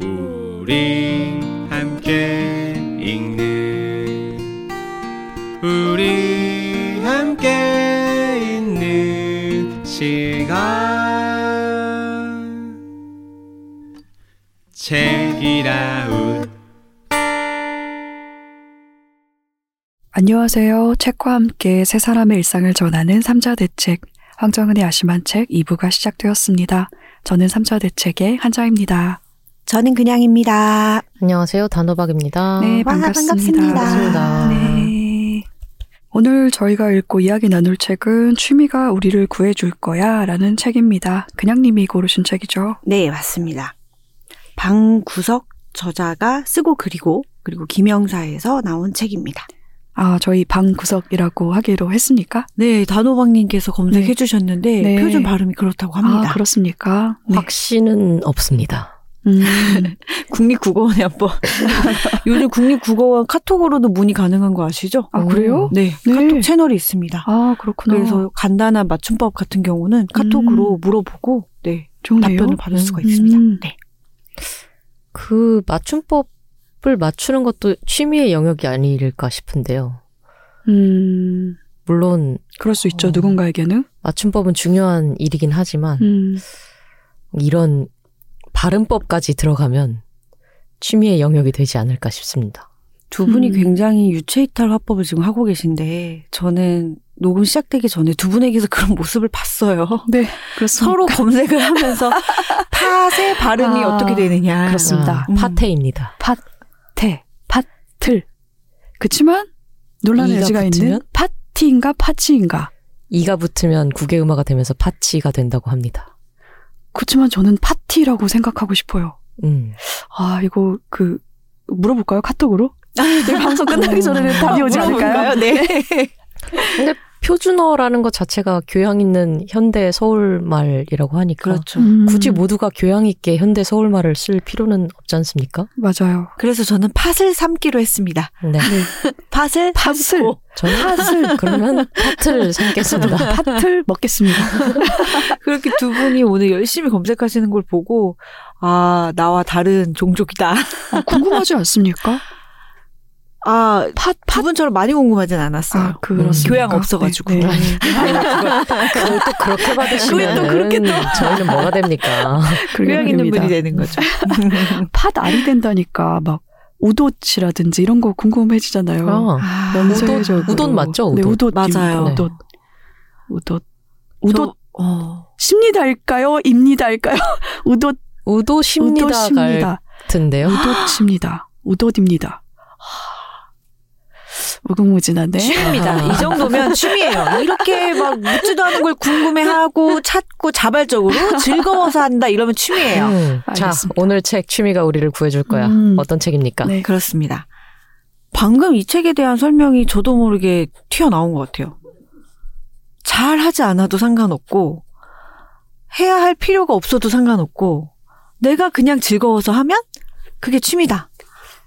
우리 함께 읽는 우리 함께 있는 시간 책이라웃 안녕하세요. 책과 함께 세 사람의 일상을 전하는 삼자대책 황정은의 아심한 책 2부가 시작되었습니다. 저는 삼자대책의 한자입니다. 저는 그냥입니다. 안녕하세요. 단호박입니다. 네, 와, 반갑습니다. 반갑습니다. 네. 오늘 저희가 읽고 이야기 나눌 책은 취미가 우리를 구해줄 거야 라는 책입니다. 그냥님이 고르신 책이죠. 네, 맞습니다. 방구석 저자가 쓰고 그리고 그리고 김영사에서 나온 책입니다. 아, 저희 방구석이라고 하기로 했습니까? 네, 단호박님께서 검색해 네. 주셨는데 네. 표준 발음이 그렇다고 합니다. 아, 그렇습니까? 네. 확신은 없습니다. 음, 국립국어원에 한번 요즘 국립국어원 카톡으로도 문의 가능한 거 아시죠? 아, 그래요? 네, 네. 카톡 채널이 있습니다. 아, 그렇구나. 그래서 간단한 맞춤법 같은 경우는 카톡으로 물어보고 네, 좋네요. 답변을 받을 수가 음. 있습니다. 음. 네. 그 맞춤법을 맞추는 것도 취미의 영역이 아닐까 싶은데요. 음, 물론 그럴 수 있죠. 어. 누군가에게는. 맞춤법은 중요한 일이긴 하지만 음, 이런 발음법까지 들어가면 취미의 영역이 되지 않을까 싶습니다. 두 분이 음. 굉장히 유체이탈 화법을 지금 하고 계신데 저는 녹음 시작되기 전에 두 분에게서 그런 모습을 봤어요. 네, 그렇습니다. 서로 검색을 하면서 팟의 발음이 아, 어떻게 되느냐. 그렇습니다. 아, 파테입니다. 팟태, 팟틀. 그치만 논란의 이가 여지가 있는 붙으면? 파티인가 파치인가. 이가 붙으면 국외음화가 되면서 파치가 된다고 합니다. 그치만 저는 파티라고 생각하고 싶어요. 음. 아, 이거 그 물어볼까요? 카톡으로? 이 방송 끝나기 전에는 답이 오지 않을까요? 네. 근데 표준어라는 것 자체가 교양 있는 현대 서울말이라고 하니까 그렇죠. 음, 굳이 모두가 교양 있게 현대 서울말을 쓸 필요는 없지 않습니까? 맞아요. 그래서 저는 팥을 삼기로 했습니다. 네. 팥을 팥을. 삼고 저는 팥을 그러면 파트를 삼겠습니다. 파틀 먹겠습니다. 그렇게 두 분이 오늘 열심히 검색하시는 걸 보고 아 나와 다른 종족이다. 아, 궁금하지 않습니까? 아 팥, 두 분처럼 많이 궁금하진 않았어요. 아, 그렇습니까? 교양 없어가지고. 네, 네. 그걸 또 그렇게 받으시면 또 그렇게 또. 저희는 뭐가 됩니까? 교양 있는. 분이 되는 거죠. 팥 알이 된다니까 막 우돛이라든지 이런 거 궁금해지잖아요. 아, 아, 연쇄적으로. 우돛 맞죠? 네, 우돛. 우돛. 맞아요. 우돛. 우돛. 우돛. 저- 어. 십니다일까요? 입니다일까요? 우돛. 우도십니다. 같은데요. 우돛입니다. 우돛입니다. 무궁무진한데. 취미입니다. 아. 이 정도면 취미예요. 이렇게 막 묻지도 않은 걸 궁금해하고 찾고 자발적으로 즐거워서 한다 이러면 취미예요. 음, 자. 오늘 책 취미가 우리를 구해줄 거야. 음. 어떤 책입니까? 네. 그렇습니다. 방금 이 책에 대한 설명이 저도 모르게 튀어나온 것 같아요. 잘 하지 않아도 상관없고, 해야 할 필요가 없어도 상관없고, 내가 그냥 즐거워서 하면 그게 취미다.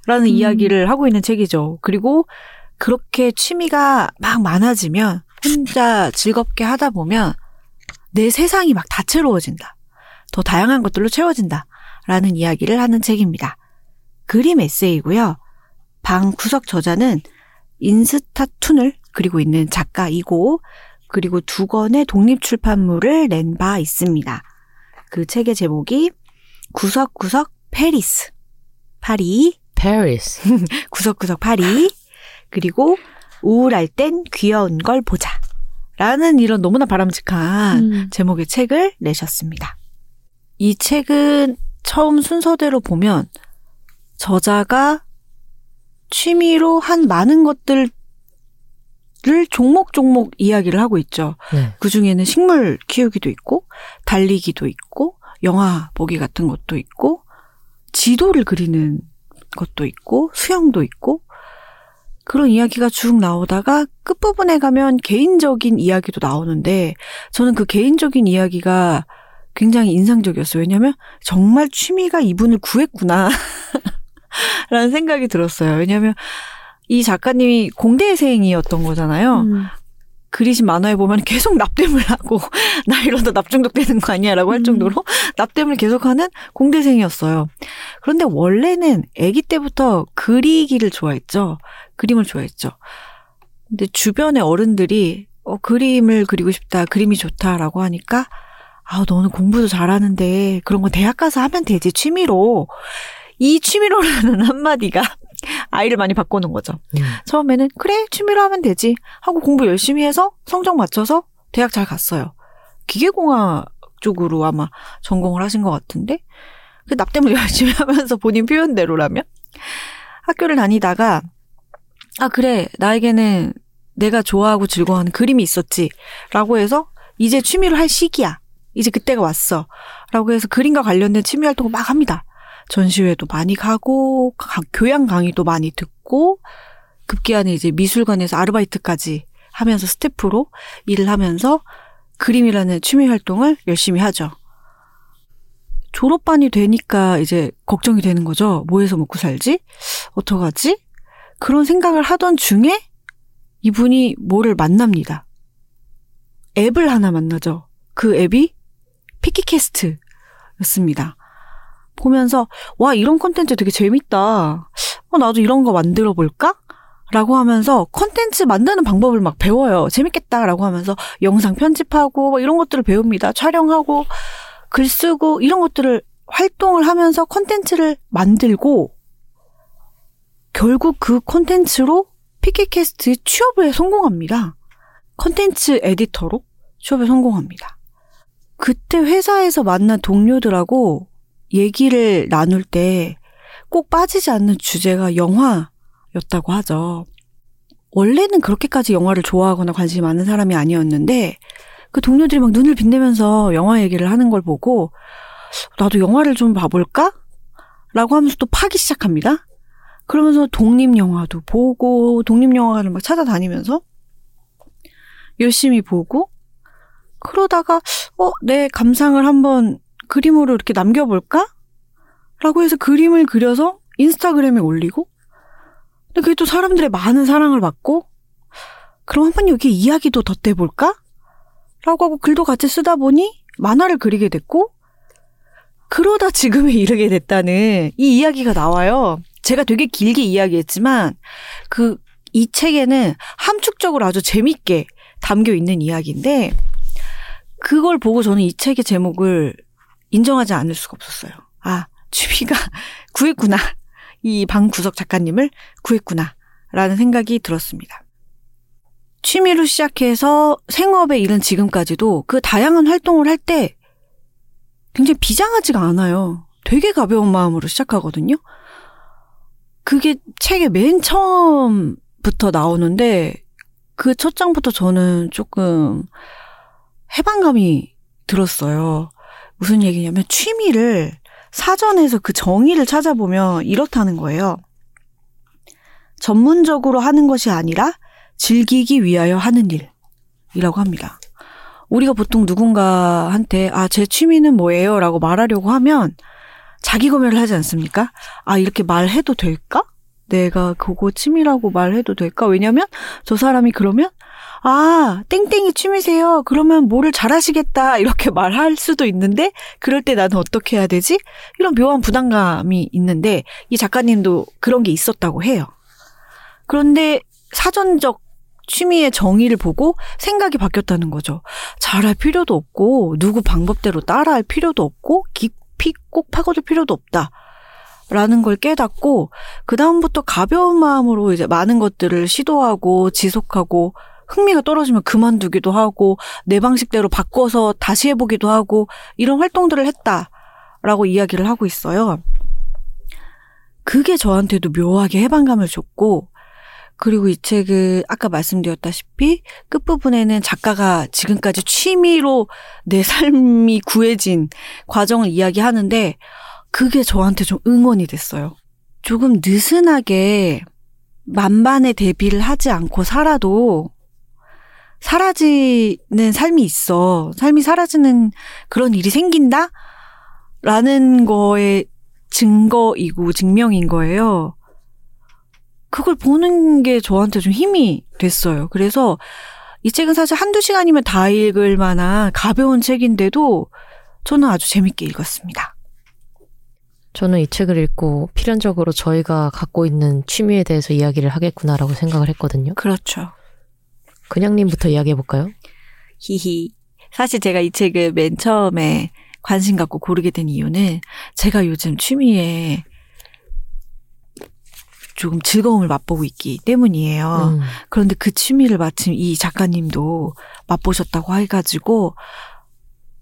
라는 음. 이야기를 하고 있는 책이죠. 그리고 그렇게 취미가 막 많아지면 혼자 즐겁게 하다 보면 내 세상이 막 다채로워진다. 더 다양한 것들로 채워진다. 라는 이야기를 하는 책입니다. 그림 에세이고요. 방 구석 저자는 인스타툰을 그리고 있는 작가이고 그리고 두 권의 독립 출판물을 낸 바 있습니다. 그 책의 제목이 구석구석 페리스. 파리, Paris. 구석구석 파리, 그리고 우울할 땐 귀여운 걸 보자. 라는 이런 너무나 바람직한 음. 제목의 책을 내셨습니다. 이 책은 처음 순서대로 보면 저자가 취미로 한 많은 것들을 종목 종목 이야기를 하고 있죠. 네. 그 중에는 식물 키우기도 있고, 달리기도 있고, 영화 보기 같은 것도 있고, 지도를 그리는 것도 있고, 수영도 있고, 그런 이야기가 쭉 나오다가 끝부분에 가면 개인적인 이야기도 나오는데, 저는 그 개인적인 이야기가 굉장히 인상적이었어요. 왜냐면 정말 취미가 이분을 구했구나. 라는 생각이 들었어요. 왜냐면 이 작가님이 공대생이었던 거잖아요. 음. 그리신 만화에 보면 계속 납땜을 하고 나 이러다 납중독 되는 거 아니야라고 할 음. 정도로 납땜을 계속하는 공대생이었어요. 그런데 원래는 아기 때부터 그리기를 좋아했죠. 그림을 좋아했죠. 근데 주변의 어른들이 어, 그림을 그리고 싶다, 그림이 좋다라고 하니까 아, 너는 공부도 잘하는데 그런 거 대학 가서 하면 되지 취미로. 이 취미로라는 한마디가 아이를 많이 바꾸는 거죠. 음. 처음에는 그래 취미로 하면 되지 하고 공부 열심히 해서 성적 맞춰서 대학 잘 갔어요. 기계공학 쪽으로 아마 전공을 하신 것 같은데 그 납땜을 열심히 하면서 본인 표현대로라면 학교를 다니다가 아 그래 나에게는 내가 좋아하고 즐거워하는 그림이 있었지라고 해서 이제 취미로 할 시기야. 이제 그때가 왔어. 라고 해서 그림과 관련된 취미 활동을 막 합니다. 전시회도 많이 가고 가- 교양 강의도 많이 듣고 급기야는 이제 미술관에서 아르바이트까지 하면서 스태프로 일을 하면서 그림이라는 취미 활동을 열심히 하죠. 졸업반이 되니까 이제 걱정이 되는 거죠. 뭐 해서 먹고 살지? 어떡하지? 그런 생각을 하던 중에 이분이 뭐를 만납니다. 앱을 하나 만나죠. 그 앱이 피키캐스트였습니다. 보면서 와 이런 콘텐츠 되게 재밌다. 어 나도 이런 거 만들어 볼까? 라고 하면서 콘텐츠 만드는 방법을 막 배워요. 재밌겠다라고 하면서 영상 편집하고 뭐 이런 것들을 배웁니다. 촬영하고 글 쓰고 이런 것들을 활동을 하면서 콘텐츠를 만들고 결국 그 콘텐츠로 피키캐스트 취업에 성공합니다. 콘텐츠 에디터로 취업에 성공합니다. 그때 회사에서 만난 동료들하고 얘기를 나눌 때 꼭 빠지지 않는 주제가 영화였다고 하죠. 원래는 그렇게까지 영화를 좋아하거나 관심이 많은 사람이 아니었는데 그 동료들이 막 눈을 빛내면서 영화 얘기를 하는 걸 보고 나도 영화를 좀 봐볼까? 라고 하면서 또 파기 시작합니다. 그러면서 독립영화도 보고 독립영화를 막 찾아다니면서 열심히 보고 그러다가 어, 내 감상을 한번 그림으로 이렇게 남겨볼까? 라고 해서 그림을 그려서 인스타그램에 올리고 근데 그게 또 사람들의 많은 사랑을 받고 그럼 한번 여기 이야기도 덧대볼까? 라고 하고 글도 같이 쓰다 보니 만화를 그리게 됐고 그러다 지금에 이르게 됐다는 이 이야기가 나와요. 제가 되게 길게 이야기했지만 그 이 책에는 함축적으로 아주 재밌게 담겨 있는 이야기인데 그걸 보고 저는 이 책의 제목을 인정하지 않을 수가 없었어요. 아, 취미가 구했구나. 이 방구석 작가님을 구했구나. 라는 생각이 들었습니다. 취미로 시작해서 생업에 이른 지금까지도 그 다양한 활동을 할 때 굉장히 비장하지가 않아요. 되게 가벼운 마음으로 시작하거든요. 그게 책의 맨 처음부터 나오는데 그 첫 장부터 저는 조금 해방감이 들었어요. 무슨 얘기냐면 취미를 사전에서 그 정의를 찾아보면 이렇다는 거예요. 전문적으로 하는 것이 아니라 즐기기 위하여 하는 일이라고 합니다. 우리가 보통 누군가한테 아, 제 취미는 뭐예요? 라고 말하려고 하면 자기 검열을 하지 않습니까? 아, 이렇게 말해도 될까? 내가 그거 취미라고 말해도 될까? 왜냐면 저 사람이 그러면 아, 땡땡이 취미세요. 그러면 뭐를 잘하시겠다. 이렇게 말할 수도 있는데, 그럴 때 나는 어떻게 해야 되지? 이런 묘한 부담감이 있는데, 이 작가님도 그런 게 있었다고 해요. 그런데 사전적 취미의 정의를 보고 생각이 바뀌었다는 거죠. 잘할 필요도 없고, 누구 방법대로 따라할 필요도 없고, 깊이 꼭 파고들 필요도 없다. 라는 걸 깨닫고, 그다음부터 가벼운 마음으로 이제 많은 것들을 시도하고, 지속하고, 흥미가 떨어지면 그만두기도 하고 내 방식대로 바꿔서 다시 해보기도 하고 이런 활동들을 했다라고 이야기를 하고 있어요. 그게 저한테도 묘하게 해방감을 줬고 그리고 이 책은 아까 말씀드렸다시피 끝부분에는 작가가 지금까지 취미로 내 삶이 구해진 과정을 이야기하는데 그게 저한테 좀 응원이 됐어요. 조금 느슨하게 만반의 대비를 하지 않고 살아도 사라지는 삶이 있어. 삶이 사라지는 그런 일이 생긴다? 라는 거에 증거이고 증명인 거예요. 그걸 보는 게 저한테 좀 힘이 됐어요. 그래서 이 책은 사실 한두 시간이면 다 읽을 만한 가벼운 책인데도 저는 아주 재밌게 읽었습니다. 저는 이 책을 읽고 필연적으로 저희가 갖고 있는 취미에 대해서 이야기를 하겠구나라고 생각을 했거든요. 그렇죠. 그냥님부터 이야기해 볼까요? 히히. 사실 제가 이 책을 맨 처음에 관심 갖고 고르게 된 이유는 제가 요즘 취미에 조금 즐거움을 맛보고 있기 때문이에요. 음. 그런데 그 취미를 마침 이 작가님도 맛보셨다고 해가지고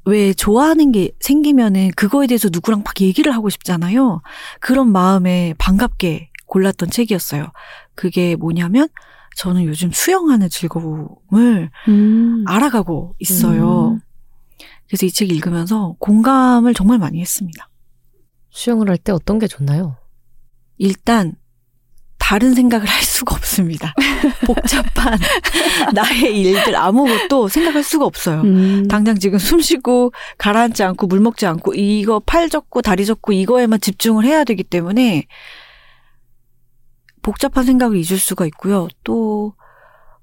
왜 좋아하는 게 생기면은 그거에 대해서 누구랑 막 얘기를 하고 싶잖아요. 그런 마음에 반갑게 골랐던 책이었어요. 그게 뭐냐면 저는 요즘 수영하는 즐거움을 음. 알아가고 있어요. 음. 그래서 이 책 읽으면서 공감을 정말 많이 했습니다. 수영을 할 때 어떤 게 좋나요? 일단 다른 생각을 할 수가 없습니다. 복잡한 나의 일들 아무것도 생각할 수가 없어요. 음. 당장 지금 숨 쉬고 가라앉지 않고 물 먹지 않고 이거 팔 젓고 다리 젓고 이거에만 집중을 해야 되기 때문에 복잡한 생각을 잊을 수가 있고요. 또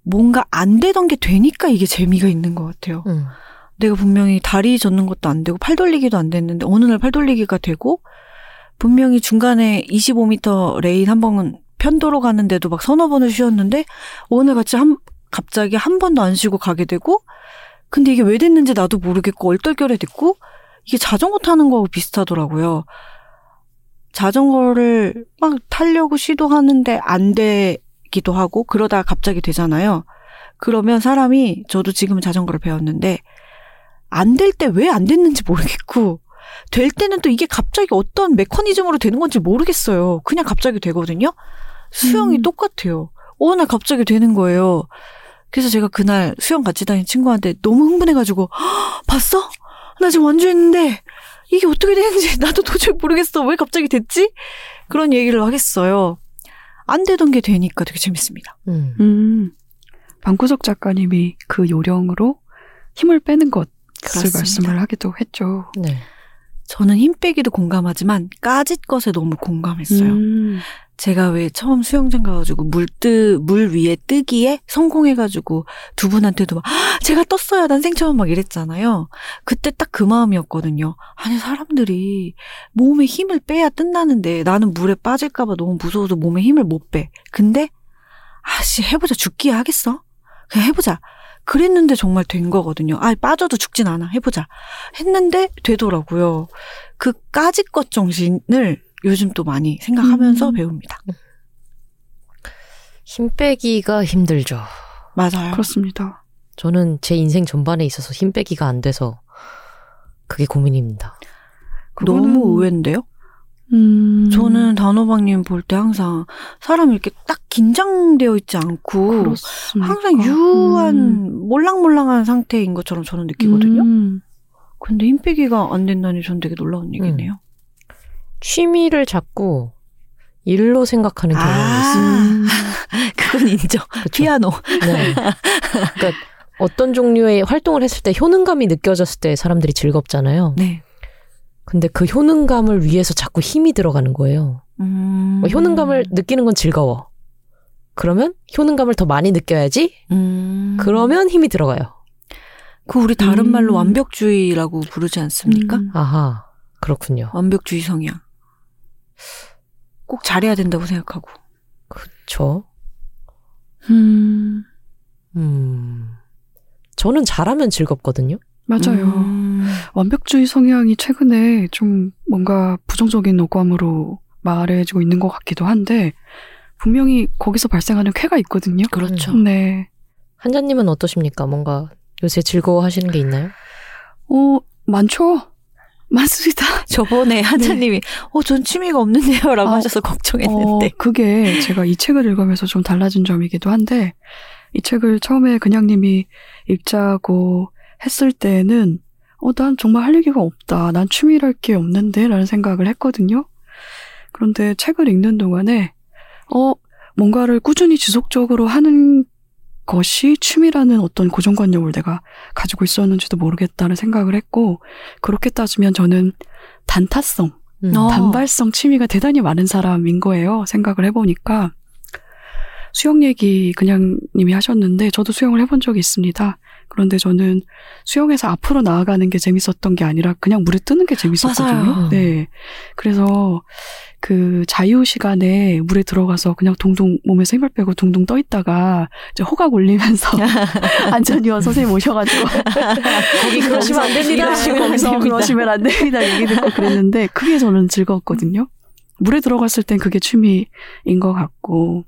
뭔가 안 되던 게 되니까 이게 재미가 있는 것 같아요. 음. 내가 분명히 다리 젓는 것도 안 되고 팔 돌리기도 안 됐는데 어느 날 팔 돌리기가 되고 분명히 중간에 25m 레인 한 번은 편도로 가는데도 막 서너 번을 쉬었는데 오늘 같이 한 갑자기 한 번도 안 쉬고 가게 되고 근데 이게 왜 됐는지 나도 모르겠고 얼떨결에 됐고 이게 자전거 타는 거하고 비슷하더라고요. 자전거를 막 타려고 시도하는데 안 되기도 하고 그러다 갑자기 되잖아요. 그러면 사람이 저도 지금 자전거를 배웠는데 안 될 때 왜 안 됐는지 모르겠고 될 때는 또 이게 갑자기 어떤 메커니즘으로 되는 건지 모르겠어요. 그냥 갑자기 되거든요. 수영이 음. 똑같아요. 어느 날 갑자기 되는 거예요. 그래서 제가 그날 수영 같이 다닌 친구한테 너무 흥분해가지고 "헉, 봤어? 나 지금 완주했는데 이게 어떻게 되는지 나도 도저히 모르겠어. 왜 갑자기 됐지? 그런 얘기를 하겠어요. 안 되던 게 되니까 되게 재밌습니다. 음. 음. 방구석 작가님이 그 요령으로 힘을 빼는 것을 그렇습니다. 말씀을 하기도 했죠. 네. 저는 힘 빼기도 공감하지만 까짓 것에 너무 공감했어요. 음. 제가 왜 처음 수영장 가가지고 물 뜨, 물 위에 뜨기에 성공해가지고 두 분한테도 막, "아, 제가 떴어요. 난 생 처음 막 이랬잖아요. 그때 딱 그 마음이었거든요. 아니, 사람들이 몸에 힘을 빼야 뜬다는데 나는 물에 빠질까봐 너무 무서워서 몸에 힘을 못 빼. 근데, 아씨, 해보자. 죽기야 하겠어? 그냥 해보자. 그랬는데 정말 된 거거든요. 아, 빠져도 죽진 않아. 해보자. 했는데 되더라고요. 그 까짓 것 정신을 요즘 또 많이 생각하면서 음. 배웁니다. 힘 빼기가 힘들죠. 맞아요. 그렇습니다. 저는 제 인생 전반에 있어서 힘 빼기가 안 돼서 그게 고민입니다. 너무 그거는- 의외인데요? 음. 저는 단호박님 볼 때 항상 사람이 이렇게 딱 긴장되어 있지 않고 그렇습니까? 항상 유한 음. 몰랑몰랑한 상태인 것처럼 저는 느끼거든요. 음. 근데 힘 빼기가 안 된다니 전 되게 놀라운 얘기네요. 취미를 자꾸 일로 생각하는 경향이 아. 있어요. 음. 그건 인정. 그쵸? 피아노. 네. 그러니까 어떤 종류의 활동을 했을 때 효능감이 느껴졌을 때 사람들이 즐겁잖아요. 네. 근데 그 효능감을 위해서 자꾸 힘이 들어가는 거예요. 음. 뭐 효능감을 느끼는 건 즐거워. 그러면 효능감을 더 많이 느껴야지. 음. 그러면 힘이 들어가요. 그 우리 다른 음. 말로 완벽주의라고 부르지 않습니까? 음. 아하. 그렇군요. 완벽주의 성향. 꼭 잘해야 된다고 생각하고. 그쵸. 음. 음. 저는 잘하면 즐겁거든요. 맞아요. 음. 완벽주의 성향이 최근에 좀 뭔가 부정적인 오감으로 말해지고 있는 것 같기도 한데 분명히 거기서 발생하는 쾌가 있거든요. 그렇죠. 네. 한자님은 어떠십니까? 뭔가 요새 즐거워하시는 게 있나요? 어, 많죠? 많습니다. 저번에 한자님이 어, 전 취미가 없는데요. 라고 아, 하셔서 걱정했는데. 어, 그게 제가 이 책을 읽으면서 좀 달라진 점이기도 한데, 이 책을 처음에 그냥님이 읽자고 했을 때는, 어, 난 정말 할 얘기가 없다. 난 취미랄 게 없는데? 라는 생각을 했거든요. 그런데 책을 읽는 동안에, 어, 뭔가를 꾸준히 지속적으로 하는 것이 취미라는 어떤 고정관념을 내가 가지고 있었는지도 모르겠다는 생각을 했고, 그렇게 따지면 저는 단타성, 음. 어. 단발성 취미가 대단히 많은 사람인 거예요. 생각을 해보니까. 수영 얘기 그냥 님이 하셨는데, 저도 수영을 해본 적이 있습니다. 그런데 저는 수영에서 앞으로 나아가는 게 재밌었던 게 아니라 그냥 물에 뜨는 게 재밌었거든요. 맞아요. 네. 그래서 그 자유 시간에 물에 들어가서 그냥 둥둥 몸에서 힘을 빼고 둥둥 떠 있다가 이제 호각 올리면서 안전위원 선생님 오셔가지고 거기 그러시면 안 됩니다. 거기서 안 그러시면 안 됩니다. 얘기 듣고 그랬는데 그게 저는 즐거웠거든요. 물에 들어갔을 땐 그게 취미인 것 같고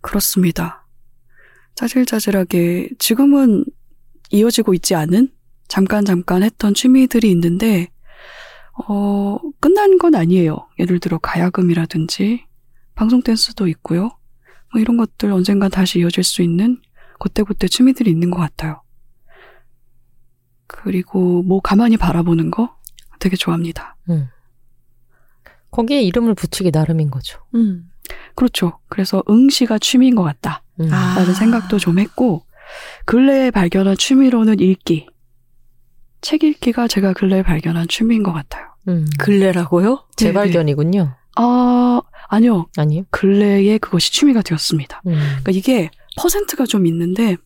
그렇습니다. 짜질짜질하게 지금은 이어지고 있지 않은 잠깐 잠깐 했던 취미들이 있는데 어 끝난 건 아니에요. 예를 들어 가야금이라든지 방송 댄스도 있고요. 뭐 이런 것들 언젠가 다시 이어질 수 있는 그때그때 취미들이 있는 것 같아요. 그리고 뭐 가만히 바라보는 거 되게 좋아합니다. 음. 거기에 이름을 붙이기 나름인 거죠. 음. 그렇죠. 그래서 응시가 취미인 것 같다. 음. 아. 라는 생각도 좀 했고, 근래에 발견한 취미로는 읽기. 책 읽기가 제가 근래에 발견한 취미인 것 같아요. 음. 근래라고요? 재발견이군요. 아, 아니요. 아니요. 근래에 그것이 취미가 되었습니다. 음. 그러니까 이게 퍼센트가 좀 있는데,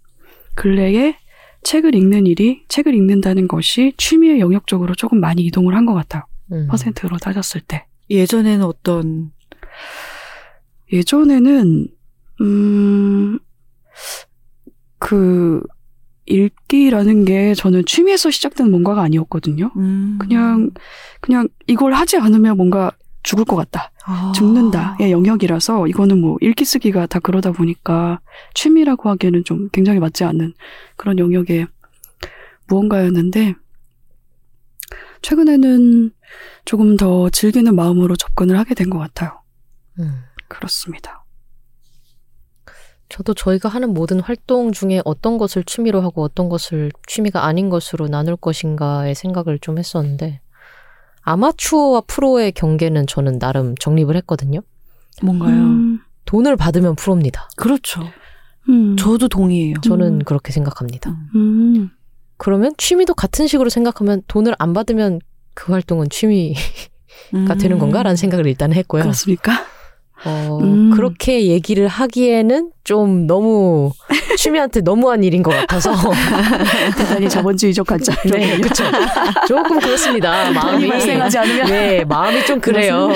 근래에 책을 읽는 일이, 책을 읽는다는 것이 취미의 영역 쪽으로 조금 많이 이동을 한 것 같아요. 음. 퍼센트로 따졌을 때. 예전에는 어떤 예전에는 음, 그 읽기라는 게 저는 취미에서 시작된 뭔가가 아니었거든요. 음. 그냥 그냥 이걸 하지 않으면 뭔가 죽을 것 같다, 아. 죽는다의 영역이라서 이거는 뭐 읽기 쓰기가 다 그러다 보니까 취미라고 하기에는 좀 굉장히 맞지 않는 그런 영역의 무언가였는데 최근에는 조금 더 즐기는 마음으로 접근을 하게 된 것 같아요. 음. 그렇습니다. 저도 저희가 하는 모든 활동 중에 어떤 것을 취미로 하고 어떤 것을 취미가 아닌 것으로 나눌 것인가의 생각을 좀 했었는데 아마추어와 프로의 경계는 저는 나름 정립을 했거든요. 뭔가요? 음, 돈을 받으면 프로입니다. 그렇죠. 음, 저도 동의해요. 저는 음. 그렇게 생각합니다. 음, 그러면 취미도 같은 식으로 생각하면 돈을 안 받으면 그 활동은 취미가 음. 되는 건가라는 생각을 일단 했고요. 그렇습니까? 어, 음. 그렇게 얘기를 하기에는 좀 너무 취미한테 너무한 일인 것 같아서 대단히 자본주의적 관점. 네, 그렇죠. 조금 그렇습니다. 마음이 발생하지 않으면. 네, 마음이 좀 그래요.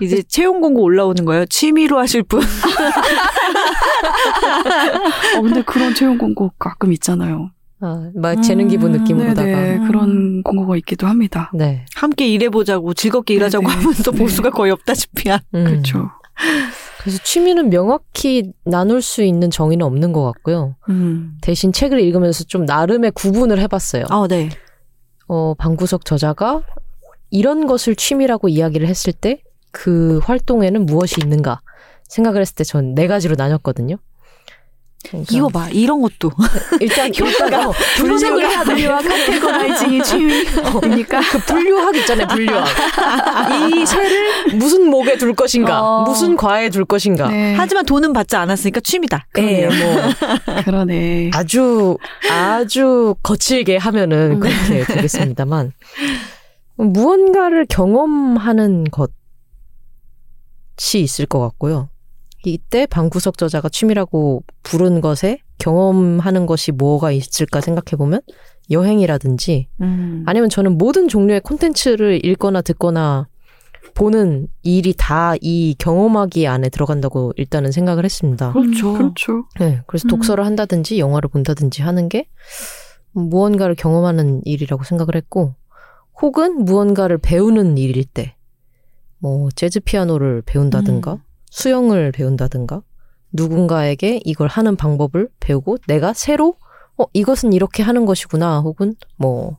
이제 채용 공고 올라오는 거예요. 취미로 하실 분. 어, 근데 그런 채용 공고 가끔 있잖아요. 아, 막 재능 기부 음, 느낌으로다가. 네네, 음. 그런 공고가 있기도 합니다. 네. 함께 일해보자고 즐겁게 일하자고 네네. 하면서 네. 보수가 거의 없다시피 한. 음. 그렇죠. 그래서 취미는 명확히 나눌 수 있는 정의는 없는 것 같고요. 음. 대신 책을 읽으면서 좀 나름의 구분을 해봤어요. 아, 네. 어, 방구석 저자가 이런 것을 취미라고 이야기를 했을 때 그 활동에는 무엇이 있는가 생각을 했을 때 전 네 가지로 나눴거든요. 그러니까 이거 봐. 이런 것도. 일단 일단 어, 분석을 해야 돼. 분류와 카테고라이징이 취미입니까? 그 분류학 있잖아요, 분류학. 이 새를 무슨 목에 둘 것인가, 어. 무슨 과에 둘 것인가. 네. 하지만 돈은 받지 않았으니까 취미다. 예, 그러네요. 뭐 그러네. 아주 아주 거칠게 하면은 음. 그렇게 되겠습니다만 무언가를 경험하는 것이 있을 것 같고요. 이때 방구석 저자가 취미라고 부른 것에 경험하는 것이 뭐가 있을까 생각해 보면 여행이라든지 음. 아니면 저는 모든 종류의 콘텐츠를 읽거나 듣거나 보는 일이 다 이 경험하기 안에 들어간다고 일단은 생각을 했습니다. 그렇죠. 음, 그렇죠. 네, 그래서 음. 독서를 한다든지 영화를 본다든지 하는 게 무언가를 경험하는 일이라고 생각을 했고, 혹은 무언가를 배우는 일일 때, 뭐 재즈 피아노를 배운다든가, 음. 수영을 배운다든가, 누군가에게 이걸 하는 방법을 배우고 내가 새로 어 이것은 이렇게 하는 것이구나, 혹은 뭐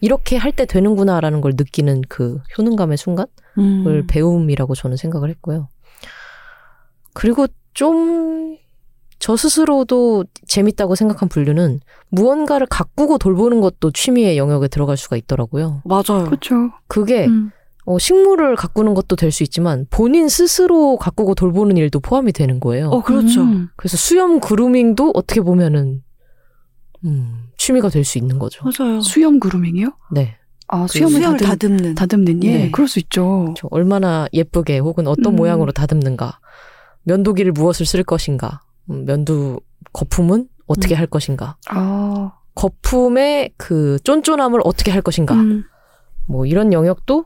이렇게 할 때 되는구나라는 걸 느끼는 그 효능감의 순간. 음. 을 배움이라고 저는 생각을 했고요. 그리고 좀 저 스스로도 재밌다고 생각한 분류는 무언가를 가꾸고 돌보는 것도 취미의 영역에 들어갈 수가 있더라고요. 맞아요. 그렇죠. 그게 음. 어, 식물을 가꾸는 것도 될 수 있지만 본인 스스로 가꾸고 돌보는 일도 포함이 되는 거예요. 어, 그렇죠. 음. 그래서 수염 그루밍도 어떻게 보면은 음, 취미가 될 수 있는 거죠. 맞아요. 수염 그루밍이요? 네. 아, 수염을 수염을 다듬, 다듬는. 다듬는 예, 네. 그럴 수 있죠. 저 얼마나 예쁘게 혹은 어떤 음. 모양으로 다듬는가. 면도기를 무엇을 쓸 것인가. 음, 면도 거품은 어떻게 음. 할 것인가. 아, 거품의 그 쫀쫀함을 어떻게 할 것인가. 음, 뭐 이런 영역도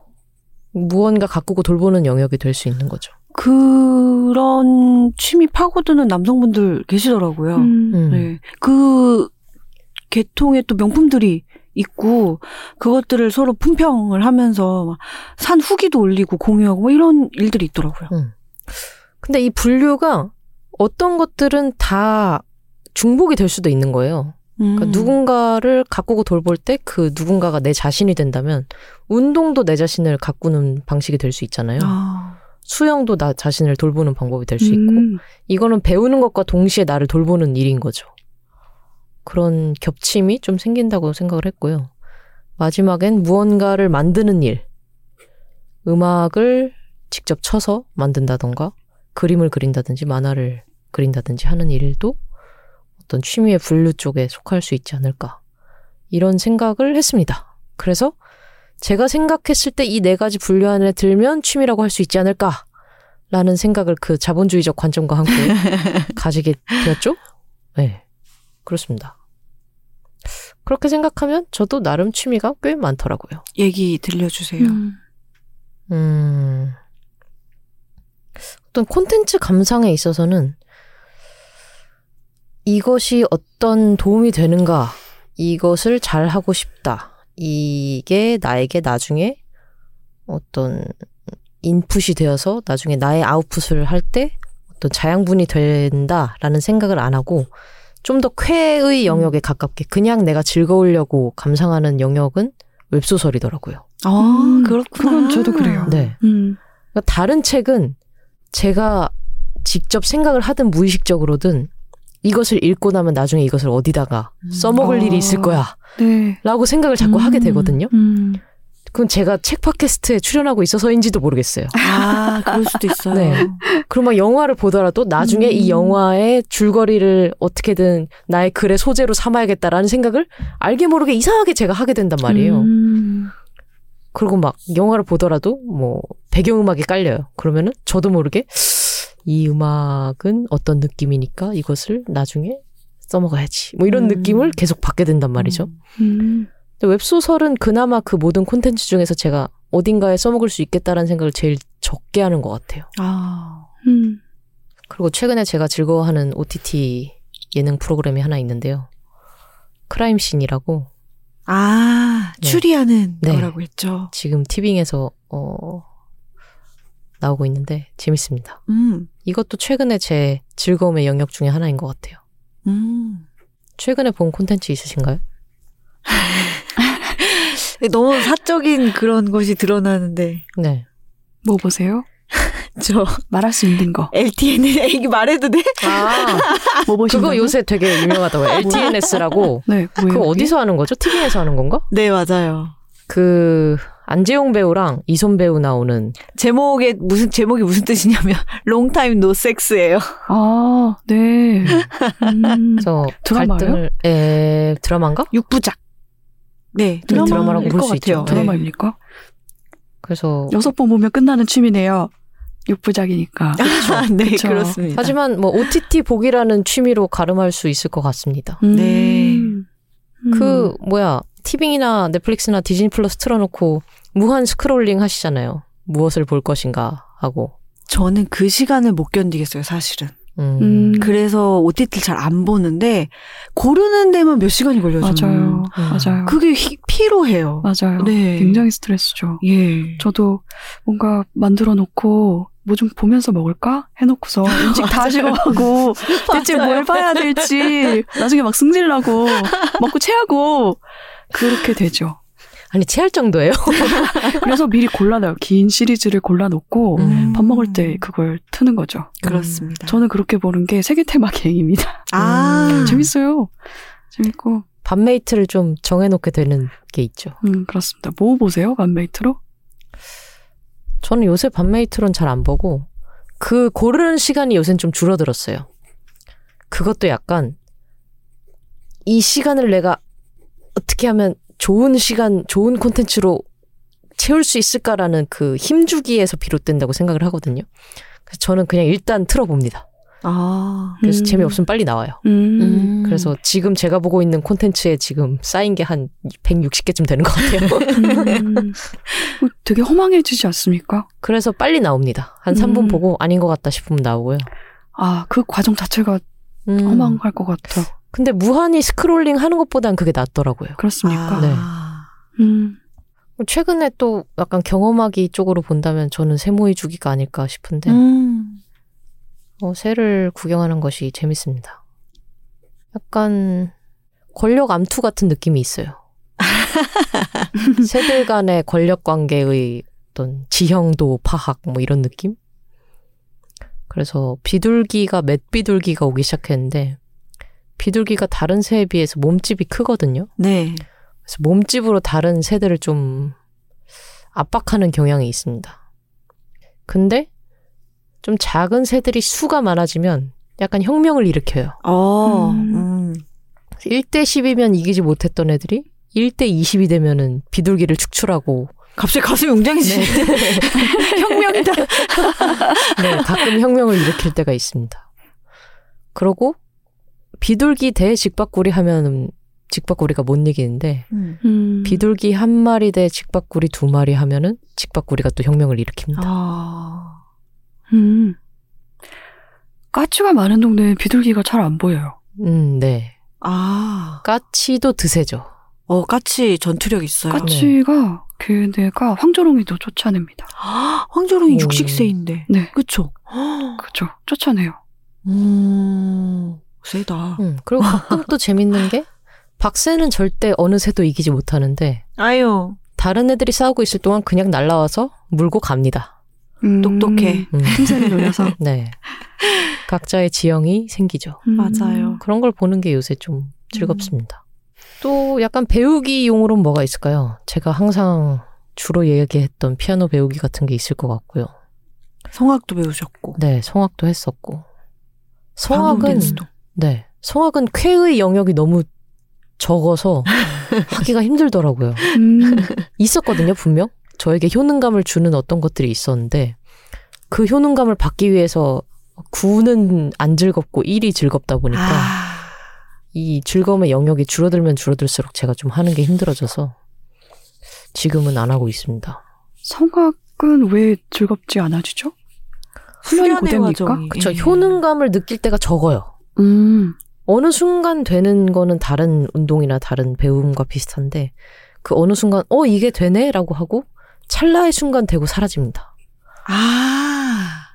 무언가 가꾸고 돌보는 영역이 될 수 있는 거죠. 그런 취미 파고드는 남성분들 계시더라고요. 음, 음. 네. 그 계통의 또 명품들이 있고 그것들을 서로 품평을 하면서 막산 후기도 올리고 공유하고 뭐 이런 일들이 있더라고요. 근데 이 분류가 어떤 것들은 다 중복이 될 수도 있는 거예요. 그러니까 음. 누군가를 가꾸고 돌볼 때 그 누군가가 내 자신이 된다면 운동도 내 자신을 가꾸는 방식이 될 수 있잖아요. 아, 수영도 나 자신을 돌보는 방법이 될 수 있고 음, 이거는 배우는 것과 동시에 나를 돌보는 일인 거죠. 그런 겹침이 좀 생긴다고 생각을 했고요. 마지막엔 무언가를 만드는 일. 음악을 직접 쳐서 만든다던가 그림을 그린다든지 만화를 그린다든지 하는 일도 어떤 취미의 분류 쪽에 속할 수 있지 않을까. 이런 생각을 했습니다. 그래서 제가 생각했을 때 이 네 가지 분류 안에 들면 취미라고 할 수 있지 않을까. 라는 생각을 그 자본주의적 관점과 함께 가지게 되었죠? 네. 그렇습니다. 그렇게 생각하면 저도 나름 취미가 꽤 많더라고요. 얘기 들려주세요. 음, 음, 어떤 콘텐츠 감상에 있어서는 이것이 어떤 도움이 되는가, 이것을 잘 하고 싶다. 이게 나에게 나중에 어떤 인풋이 되어서 나중에 나의 아웃풋을 할 때 어떤 자양분이 된다라는 생각을 안 하고 좀 더 쾌의 영역에 가깝게 그냥 내가 즐거우려고 감상하는 영역은 웹소설이더라고요. 아, 음, 그렇구나. 그건 저도 그래요. 네. 음, 그러니까 다른 책은 제가 직접 생각을 하든 무의식적으로든 이것을 읽고 나면 나중에 이것을 어디다가 음. 써먹을 아. 일이 있을 거야. 네. 라고 생각을 자꾸 음, 하게 되거든요. 음, 그건 제가 책 팟캐스트에 출연하고 있어서인지도 모르겠어요. 아, 그럴 수도 있어요. 네. 막 영화를 보더라도 나중에 음. 이 영화의 줄거리를 어떻게든 나의 글의 소재로 삼아야겠다라는 생각을 알게 모르게 이상하게 제가 하게 된단 말이에요. 음, 그리고 막 영화를 보더라도 뭐 배경음악이 깔려요. 그러면은 저도 모르게 이 음악은 어떤 느낌이니까 이것을 나중에 써먹어야지. 뭐 이런 음. 느낌을 계속 받게 된단 말이죠. 음. 음, 웹소설은 그나마 그 모든 콘텐츠 중에서 제가 어딘가에 써먹을 수 있겠다라는 생각을 제일 적게 하는 것 같아요. 아, 음, 그리고 최근에 제가 즐거워하는 OTT 예능 프로그램이 하나 있는데요. 크라임씬이라고 아, 네. 추리하는 네. 거라고 했죠. 지금 티빙에서 어, 나오고 있는데 재밌습니다. 음, 이것도 최근에 제 즐거움의 영역 중에 하나인 것 같아요. 음. 최근에 본 콘텐츠 있으신가요? 너무 사적인 그런 것이 드러나는데 네. 뭐 보세요? 저 말할 수 있는 거. LTN 이게 말해도 돼? 아, 뭐 보신다고? 그거 요새 되게 유명하다고요. LTNS라고. 네, 뭐예요? 그거 그게? 어디서 하는 거죠? TV에서 하는 건가? 네 맞아요. 그 안재홍 배우랑 이솜 배우 나오는 제목에 무슨 제목이 무슨 뜻이냐면 롱타임 노 섹스예요. 아, 네. 음? 갈등을 에 드라마인가? 육부작. 네 드라마, 드라마일 드라마라고 볼 수 있죠. 같아요. 드라마입니까? 그래서 여섯 번 보면 끝나는 취미네요. 육부작이니까. 네, 네 그쵸. 그렇습니다. 하지만 뭐 OTT 보기라는 취미로 가름할 수 있을 것 같습니다. 음. 네. 음. 그 뭐야 티빙이나 넷플릭스나 디즈니 플러스 틀어놓고 무한 scrolling 하시잖아요. 무엇을 볼 것인가 하고. 저는 그 시간을 못 견디겠어요 사실은. 음. 음, 그래서 OTT를 잘안 보는데 고르는 데만 몇 시간이 걸려요. 맞아요. 맞아요. 그게 희- 피로해요. 맞아요. 네. 굉장히 스트레스죠. 예. 저도 뭔가 만들어 놓고 뭐 좀 보면서 먹을까 해놓고서 음식 다 식어가고 대체 뭘 봐야 될지 나중에 막 승질나고 먹고 체하고 그렇게 되죠. 아니 체할 정도예요. 그래서 미리 골라놔요. 긴 시리즈를 골라놓고 음. 밥 먹을 때 그걸 트는 거죠. 그렇습니다. 저는 그렇게 보는 게 세계 테마 개입니다. 아 음. 재밌어요. 재밌고 밤메이트를 좀 정해놓게 되는 게 있죠. 음 그렇습니다. 뭐 보세요? 맘메이트로? 저는 요새 밤메이트론 잘 안 보고 그 고르는 시간이 요새는 좀 줄어들었어요. 그것도 약간 이 시간을 내가 어떻게 하면 좋은 시간, 좋은 콘텐츠로 채울 수 있을까라는 그 힘주기에서 비롯된다고 생각을 하거든요. 그래서 저는 그냥 일단 틀어봅니다. 아. 그래서 음. 재미없으면 빨리 나와요. 음. 그래서 지금 제가 보고 있는 콘텐츠에 지금 쌓인 게 한 160개쯤 되는 것 같아요. 음. 어, 되게 허망해지지 않습니까? 그래서 빨리 나옵니다. 한 3분 음. 보고 아닌 것 같다 싶으면 나오고요. 아, 그 과정 자체가 음. 허망할 것 같아. 근데 무한히 스크롤링 하는 것보단 그게 낫더라고요. 그렇습니까? 네. 아. 음. 최근에 또 약간 경험하기 쪽으로 본다면 저는 세모이 주기가 아닐까 싶은데 음. 어, 새를 구경하는 것이 재밌습니다. 약간 권력 암투 같은 느낌이 있어요. 새들 간의 권력 관계의 어떤 지형도 파악 뭐 이런 느낌? 그래서 비둘기가 맷비둘기가 오기 시작했는데 비둘기가 다른 새에 비해서 몸집이 크거든요. 네. 그래서 몸집으로 다른 새들을 좀 압박하는 경향이 있습니다. 근데 좀 작은 새들이 수가 많아지면 약간 혁명을 일으켜요. 어. 음. 음. 1대 10이면 이기지 못했던 애들이 1대 20이 되면은 비둘기를 축출하고 갑자기 가슴이 웅장해지는데. 혁명이다. 네, 가끔 혁명을 일으킬 때가 있습니다. 그러고 비둘기 대 직박구리 하면은 직박구리가 못 이기는데 음. 음. 비둘기 한 마리 대 직박구리 두 마리 하면은 직박구리가 또 혁명을 일으킵니다. 아. 음. 까치가 많은 동네에 비둘기가 잘 안 보여요. 음, 네. 아. 까치도 드세죠. 어, 까치 전투력 있어요. 까치가 걔네가 황조롱이도 쫓아냅니다. 아, 황조롱이 오. 육식새인데. 네, 그쵸? 그죠. 쫓아내요. 음. 세다. 음, 그리고 가끔 또 재밌는 게 박새는 절대 어느 새도 이기지 못하는데 아유. 다른 애들이 싸우고 있을 동안 그냥 날라와서 물고 갑니다. 음, 똑똑해. 음. 틈새를 노려서. 네. 각자의 지형이 생기죠. 음. 맞아요. 그런 걸 보는 게 요새 좀 즐겁습니다. 또 약간 배우기 용으로는 뭐가 있을까요? 제가 항상 주로 얘기했던 피아노 배우기 같은 게 있을 것 같고요. 성악도 배우셨고. 네, 성악도 했었고. 성악은. 네, 성악은 쾌의 영역이 너무 적어서 하기가 힘들더라고요. 음. 있었거든요, 분명. 저에게 효능감을 주는 어떤 것들이 있었는데 그 효능감을 받기 위해서 9는 안 즐겁고 1이 즐겁다 보니까 아. 이 즐거움의 영역이 줄어들면 줄어들수록 제가 좀 하는 게 힘들어져서 지금은 안 하고 있습니다. 성악은 왜 즐겁지 않아지죠? 훈련이 고됩니까? 그쵸, 예. 효능감을 느낄 때가 적어요. 음. 어느 순간 되는 거는 다른 운동이나 다른 배움과 비슷한데 그 어느 순간 어 이게 되네 라고 하고 찰나의 순간 되고 사라집니다. 아.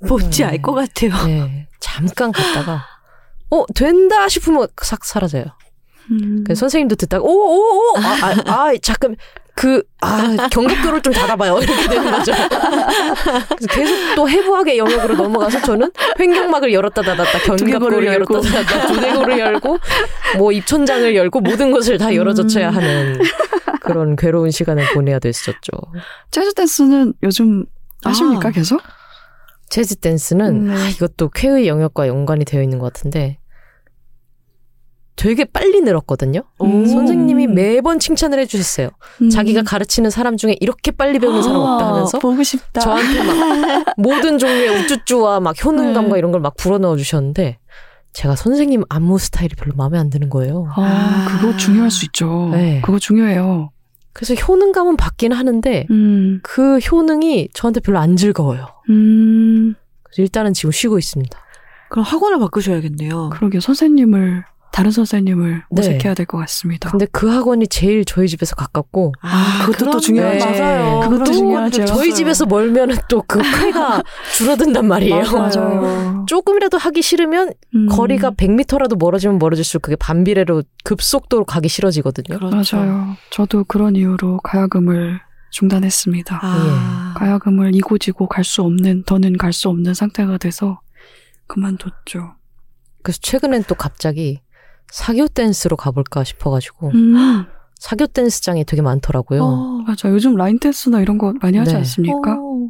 뭔지 네. 알것 같아요. 네, 잠깐 갔다가 어 된다 싶으면 싹 사라져요. 음. 그래서 선생님도 듣다가 오오오 아, 아, 아 잠깐 그 아 경계도를 좀 닫아봐요 이렇게 되는 거죠. 그래서 계속 또 해부학의 영역으로 넘어가서 저는 횡격막을 열었다 닫았다 두개골을 열었다. 닫았다 두개골을 열고 뭐 입천장을 열고 모든 것을 다 열어젖혀야 음. 하는 그런 괴로운 시간을 보내야 됐었죠. 재즈 댄스는 요즘 하십니까 아. 계속? 재즈 댄스는 네. 아, 이것도 쾌의 영역과 연관이 되어 있는 것 같은데 되게 빨리 늘었거든요. 음. 선생님이 매번 칭찬을 해주셨어요. 음. 자기가 가르치는 사람 중에 이렇게 빨리 배우는 사람 없다 하면서 아, 보고 싶다. 저한테 막 모든 종류의 우쭈쭈와 막 효능감과 네. 이런 걸 막 불어넣어 주셨는데 제가 선생님 안무 스타일이 별로 마음에 안 드는 거예요. 아, 아. 그거 중요할 수 있죠. 네. 그거 중요해요. 그래서 효능감은 받긴 하는데 음. 그 효능이 저한테 별로 안 즐거워요. 음. 그래서 일단은 지금 쉬고 있습니다. 그럼 학원을 바꾸셔야겠네요. 그러게 선생님을 다른 선생님을 네. 모색해야 될 것 같습니다. 근데 그 학원이 제일 저희 집에서 가깝고 아, 그것도 또 중요하죠. 네, 맞아요. 그것도 중요하죠. 저희. 집에서 멀면은 또그 쾌가 줄어든단 말이에요. 맞아요. 조금이라도 하기 싫으면 음. 거리가 100m라도 멀어지면 멀어질수록 그게 반비례로 급속도로 가기 싫어지거든요. 그렇죠. 맞아요. 저도 그런 이유로 가야금을 중단했습니다. 아. 가야금을 이고지고 갈 수 없는 더는 갈 수 없는 상태가 돼서 그만뒀죠. 그래서 최근엔 또 갑자기 사교 댄스로 가볼까 싶어가지고 음, 사교 댄스장이 되게 많더라고요. 어. 맞아. 요즘 라인 댄스나 이런 거 많이 하지 네. 않습니까? 어.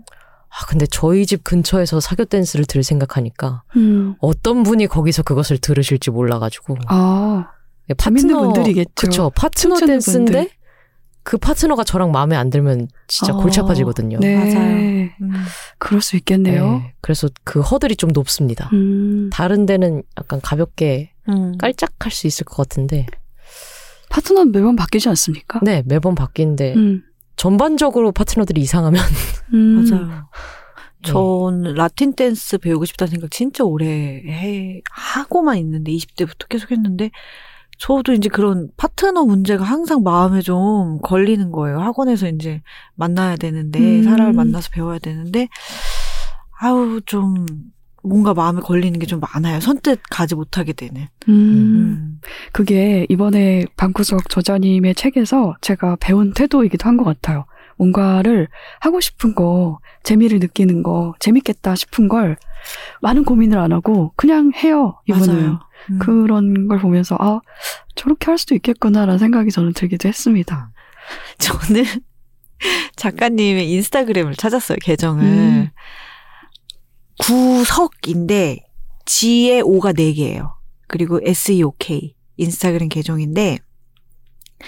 아 근데 저희 집 근처에서 사교 댄스를 들을 생각하니까 음. 어떤 분이 거기서 그것을 들으실지 몰라가지고 아, 예, 재밌는 분들이겠죠. 그쵸 파트너 댄스인데 분들. 그 파트너가 저랑 마음에 안 들면 진짜 어, 골치 아파지거든요. 네. 맞아요. 음. 그럴 수 있겠네요. 네, 그래서 그 허들이 좀 높습니다. 음, 다른 데는 약간 가볍게 음. 깔짝할 수 있을 것 같은데, 파트너는 매번 바뀌지 않습니까? 네 매번 바뀌는데 음, 전반적으로 파트너들이 이상하면 음, 맞아요. 네. 전 라틴 댄스 배우고 싶다는 생각 진짜 오래 해 하고만 있는데 20대부터 계속 했는데 저도 이제 그런 파트너 문제가 항상 마음에 좀 걸리는 거예요. 학원에서 이제 만나야 되는데 음. 사람을 만나서 배워야 되는데 아우 좀 뭔가 마음에 걸리는 게 좀 많아요. 선뜻 가지 못하게 되는. 음, 음. 그게 이번에 방구석 저자님의 책에서 제가 배운 태도이기도 한 것 같아요. 뭔가를 하고 싶은 거, 재미를 느끼는 거, 재밌겠다 싶은 걸 많은 고민을 안 하고 그냥 해요, 이분은. 맞아요. 음. 그런 걸 보면서, 아, 저렇게 할 수도 있겠구나라는 생각이 저는 들기도 했습니다. 저는 작가님의 인스타그램을 찾았어요, 계정을. 음. 구석인데, G의 O가 4 개예요. 그리고 SEOK. 인스타그램 계정인데,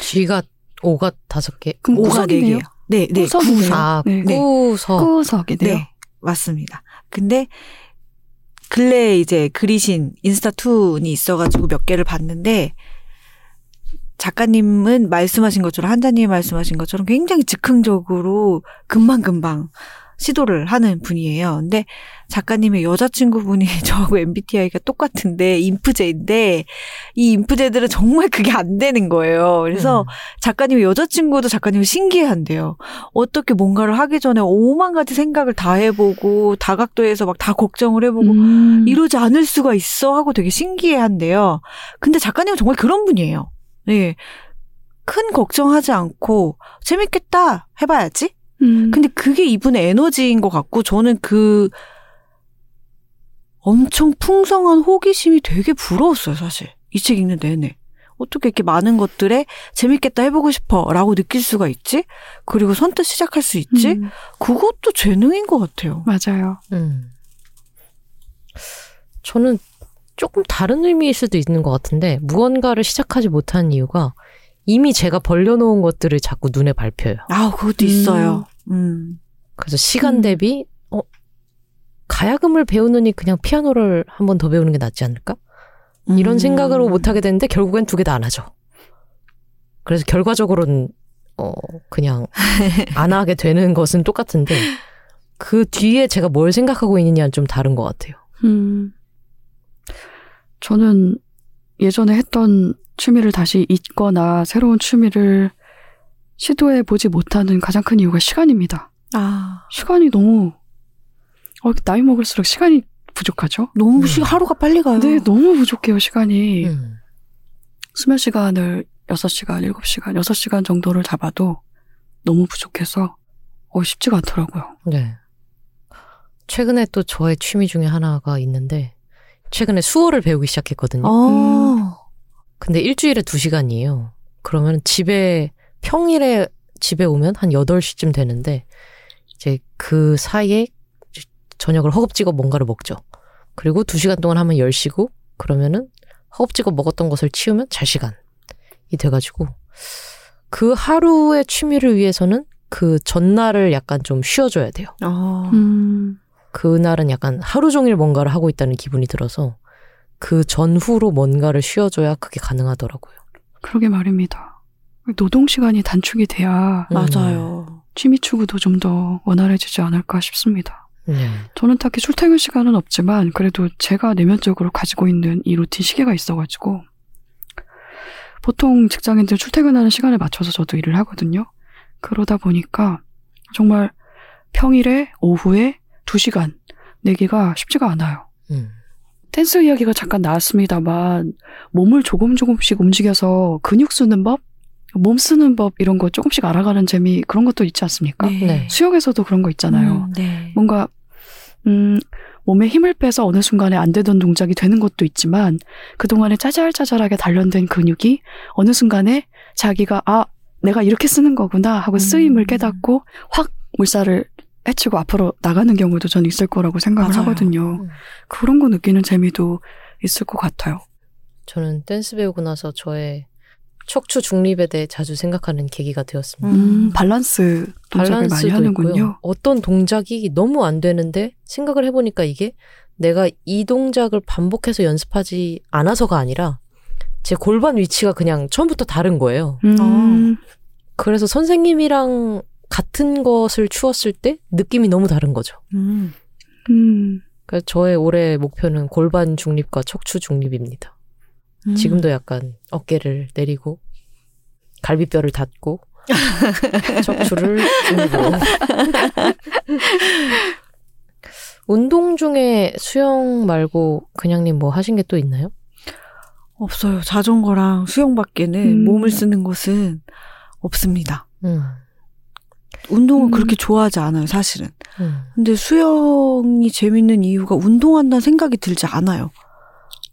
G가 O가 다섯 개. 그럼 O가 구석이네요? 4개예요. 네, 네. 구석이네요. 구석. 아, 네. 꾸서. 구석이네요. 네, 맞습니다. 근데, 근래에 이제 그리신 인스타2니 있어가지고 몇 개를 봤는데, 작가님은 말씀하신 것처럼, 한자님이 말씀하신 것처럼 굉장히 즉흥적으로 금방금방 시도를 하는 분이에요. 근데 작가님의 여자친구분이 저하고 MBTI가 똑같은데, 인프제인데, 이 인프제들은 정말 그게 안 되는 거예요. 그래서 음. 작가님의 여자친구도 작가님이 신기해한대요. 어떻게 뭔가를 하기 전에 오만 가지 생각을 다 해보고, 다각도에서 막 다 걱정을 해보고, 음. 이러지 않을 수가 있어 하고 되게 신기해한대요. 근데 작가님은 정말 그런 분이에요. 네. 큰 걱정하지 않고 재밌겠다 해봐야지. 음. 근데 그게 이분의 에너지인 것 같고 저는 그 엄청 풍성한 호기심이 되게 부러웠어요, 사실. 이 책 읽는 내내. 어떻게 이렇게 많은 것들에 재밌겠다 해보고 싶어 라고 느낄 수가 있지? 그리고 선뜻 시작할 수 있지? 음, 그것도 재능인 것 같아요. 맞아요. 음. 저는 조금 다른 의미일 수도 있는 것 같은데 무언가를 시작하지 못한 이유가 이미 제가 벌려놓은 것들을 자꾸 눈에 밟혀요. 아, 그것도 음. 있어요. 음. 그래서 시간 음. 대비 어 가야금을 배우느니 그냥 피아노를 한 번 더 배우는 게 낫지 않을까? 이런 음. 생각으로 못 하게 되는데 결국엔 두 개 다 안 하죠. 그래서 결과적으로는 어 그냥 안 하게 되는 것은 똑같은데 그 뒤에 제가 뭘 생각하고 있느냐는 좀 다른 것 같아요. 음. 저는 예전에 했던 취미를 다시 잊거나 새로운 취미를 시도해 보지 못하는 가장 큰 이유가 시간입니다. 아, 시간이 너무 어, 나이 먹을수록 시간이 부족하죠? 너무 음. 시 하루가 빨리 가요. 네, 너무 부족해요, 시간이. 음. 수면 시간을 6시간, 7시간, 6시간 정도를 잡아도 너무 부족해서 어, 쉽지가 않더라고요. 네. 최근에 또 저의 취미 중에 하나가 있는데 최근에 수어를 배우기 시작했거든요. 어. 근데 일주일에 두 시간이에요. 그러면 집에 평일에 집에 오면 한 8시쯤 되는데 이제 그 사이에 저녁을 허겁지겁 뭔가를 먹죠. 그리고 두 시간 동안 하면 10시고 그러면은 허겁지겁 먹었던 것을 치우면 잘 시간이 돼가지고 그 하루의 취미를 위해서는 그 전날을 약간 좀 쉬어줘야 돼요. 어. 음, 그날은 약간 하루 종일 뭔가를 하고 있다는 기분이 들어서 그 전후로 뭔가를 쉬어줘야 그게 가능하더라고요. 그러게 말입니다. 노동 시간이 단축이 돼야 음. 맞아요. 취미 추구도 좀 더 원활해지지 않을까 싶습니다. 네. 저는 딱히 출퇴근 시간은 없지만 그래도 제가 내면적으로 가지고 있는 이 루틴 시계가 있어가지고 보통 직장인들 출퇴근하는 시간에 맞춰서 저도 일을 하거든요. 그러다 보니까 정말 평일에 오후에 2시간 내기가 쉽지가 않아요. 음. 댄스 이야기가 잠깐 나왔습니다만 몸을 조금 조금씩 움직여서 근육 쓰는 법, 몸 쓰는 법 이런 거 조금씩 알아가는 재미 그런 것도 있지 않습니까? 네. 수영에서도 그런 거 있잖아요. 음, 네. 뭔가 음, 몸에 힘을 빼서 어느 순간에 안 되던 동작이 되는 것도 있지만 그동안에 짜잘짜잘하게 단련된 근육이 어느 순간에 자기가 아 내가 이렇게 쓰는 거구나 하고 쓰임을 음. 깨닫고 확 물살을 헤치고 앞으로 나가는 경우도 저는 있을 거라고 생각을 맞아요. 하거든요. 음. 그런 거 느끼는 재미도 있을 것 같아요. 저는 댄스 배우고 나서 저의 척추 중립에 대해 자주 생각하는 계기가 되었습니다. 음, 밸런스 동작을 많이 하는군요. 있고요. 어떤 동작이 너무 안 되는데 생각을 해보니까 이게 내가 이 동작을 반복해서 연습하지 않아서가 아니라 제 골반 위치가 그냥 처음부터 다른 거예요. 음, 그래서 선생님이랑 같은 것을 추었을 때 느낌이 너무 다른 거죠. 음. 음, 그래서 저의 올해 목표는 골반 중립과 척추 중립입니다. 음. 지금도 약간 어깨를 내리고 갈비뼈를 닫고 척추를 중립으로. 운동 중에 수영 말고 그냥님 뭐 하신 게 또 있나요? 없어요. 자전거랑 수영밖에는 음. 몸을 쓰는 것은 없습니다. 음, 운동을 음. 그렇게 좋아하지 않아요, 사실은. 음, 근데 수영이 재밌는 이유가 운동한다는 생각이 들지 않아요.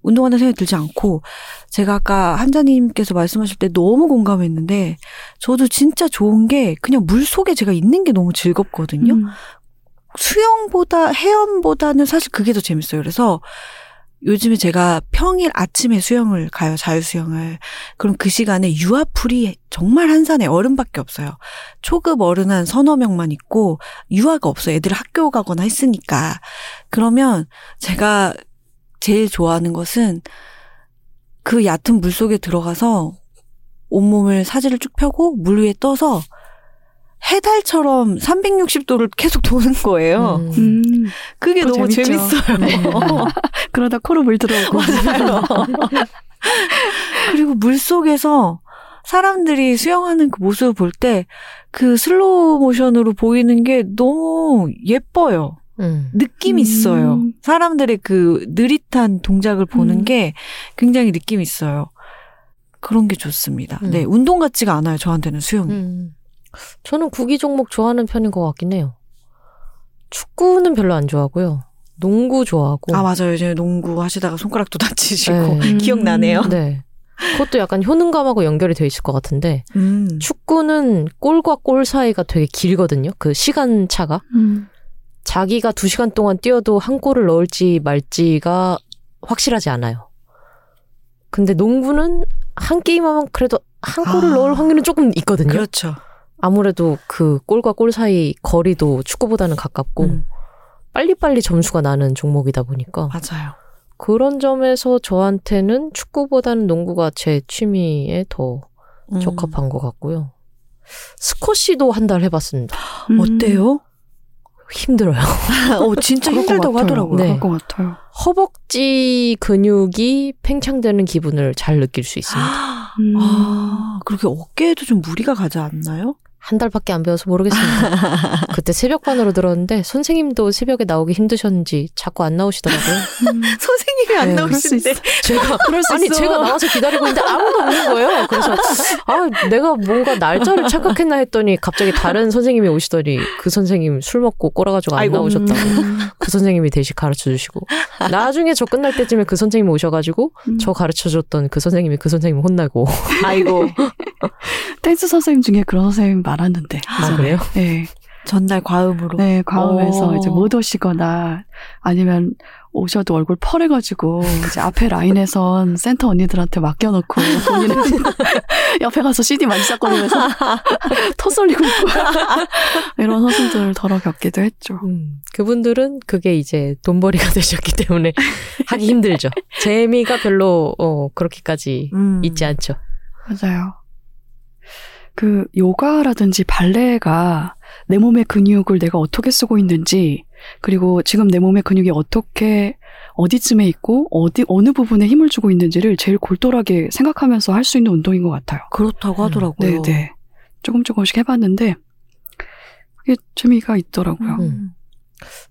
운동한다는 생각이 들지 않고 제가 아까 한자님께서 말씀하실 때 너무 공감했는데 저도 진짜 좋은 게 그냥 물 속에 제가 있는 게 너무 즐겁거든요. 음, 수영보다 헤엄보다는 사실 그게 더 재밌어요. 그래서 요즘에 제가 평일 아침에 수영을 가요. 자유수영을. 그럼 그 시간에 유아풀이 정말 한산에 어른밖에 없어요. 초급 어른 한 서너 명만 있고 유아가 없어요. 애들 학교 가거나 했으니까. 그러면 제가 제일 좋아하는 것은 그 얕은 물 속에 들어가서 온몸을 사지를 쭉 펴고 물 위에 떠서 해달처럼 360도를 계속 도는 거예요. 음. 음. 그게 너무 재밌죠. 재밌어요. 그러다 코로 물 들어오고. 맞아요. 그리고 물 속에서 사람들이 수영하는 그 모습을 볼 때 그 슬로우 모션으로 보이는 게 너무 예뻐요. 음. 느낌 음. 있어요. 사람들의 그 느릿한 동작을 보는 음. 게 굉장히 느낌 있어요. 그런 게 좋습니다. 음. 네, 운동 같지가 않아요. 저한테는 수영이. 음. 저는 구기 종목 좋아하는 편인 것 같긴 해요. 축구는 별로 안 좋아하고요. 농구 좋아하고. 아 맞아요. 요즘에 농구 하시다가 손가락도 다치시고 네. 음. 기억나네요. 네. 그것도 약간 효능감하고 연결이 돼 있을 것 같은데 음. 축구는 골과 골 사이가 되게 길거든요. 그 시간 차가 음. 자기가 두 시간 동안 뛰어도 한 골을 넣을지 말지가 확실하지 않아요. 근데 농구는 한 게임 하면 그래도 한 골을 아. 넣을 확률은 조금 있거든요. 그렇죠. 아무래도 그 골과 골 사이 거리도 축구보다는 가깝고 음, 빨리빨리 점수가 나는 종목이다 보니까 맞아요. 그런 점에서 저한테는 축구보다는 농구가 제 취미에 더 음. 적합한 것 같고요. 스쿼시도 한 달 해봤습니다. 음. 어때요? 힘들어요. 어, 진짜 힘들다고. 하더라고요. 네. 그럴 것 같아요. 허벅지 근육이 팽창되는 기분을 잘 느낄 수 있습니다. 음. 아, 그렇게 어깨에도 좀 무리가 가지 않나요? 한 달밖에 안 배워서 모르겠습니다. 그때 새벽반으로 들었는데 선생님도 새벽에 나오기 힘드셨는지 자꾸 안 나오시더라고요. 음. 선생님이 안 네, 나오시는데. 제가 그럴 수 아니 있어. 제가 나와서 기다리고 있는데 아무도 없는 거예요. 그래서 아 내가 뭔가 날짜를 착각했나 했더니 갑자기 다른 선생님이 오시더니 그 선생님 술 먹고 꼬라가지고 안 아이고. 나오셨다고 음. 그 선생님이 대신 가르쳐 주시고 나중에 저 끝날 때쯤에 그 선생님이 오셔가지고 음. 저 가르쳐 줬던 그 선생님이 그 선생님 혼나고 아이고. 댄스 선생님 중에 그런 선생님 많 았는데. 아 그래요? 네. 전날 과음으로. 네, 과음에서 어. 이제 못 오시거나 아니면 오셔도 얼굴 펄해가지고 이제 앞에 라인에선 센터 언니들한테 맡겨놓고 본인은 옆에 가서 CD 만지작거리면서 토 쏠리고 있고 이런 선수들 덜어 겪기도 했죠. 음, 그분들은 그게 이제 돈벌이가 되셨기 때문에 하기 힘들죠. 재미가 별로 어, 그렇게까지 음. 있지 않죠. 맞아요. 그 요가라든지 발레가 내 몸의 근육을 내가 어떻게 쓰고 있는지 그리고 지금 내 몸의 근육이 어떻게 어디쯤에 있고 어디 어느 부분에 힘을 주고 있는지를 제일 골똘하게 생각하면서 할 수 있는 운동인 것 같아요. 그렇다고 음. 하더라고요. 네, 네. 조금 조금씩 해봤는데 그게 재미가 있더라고요. 음.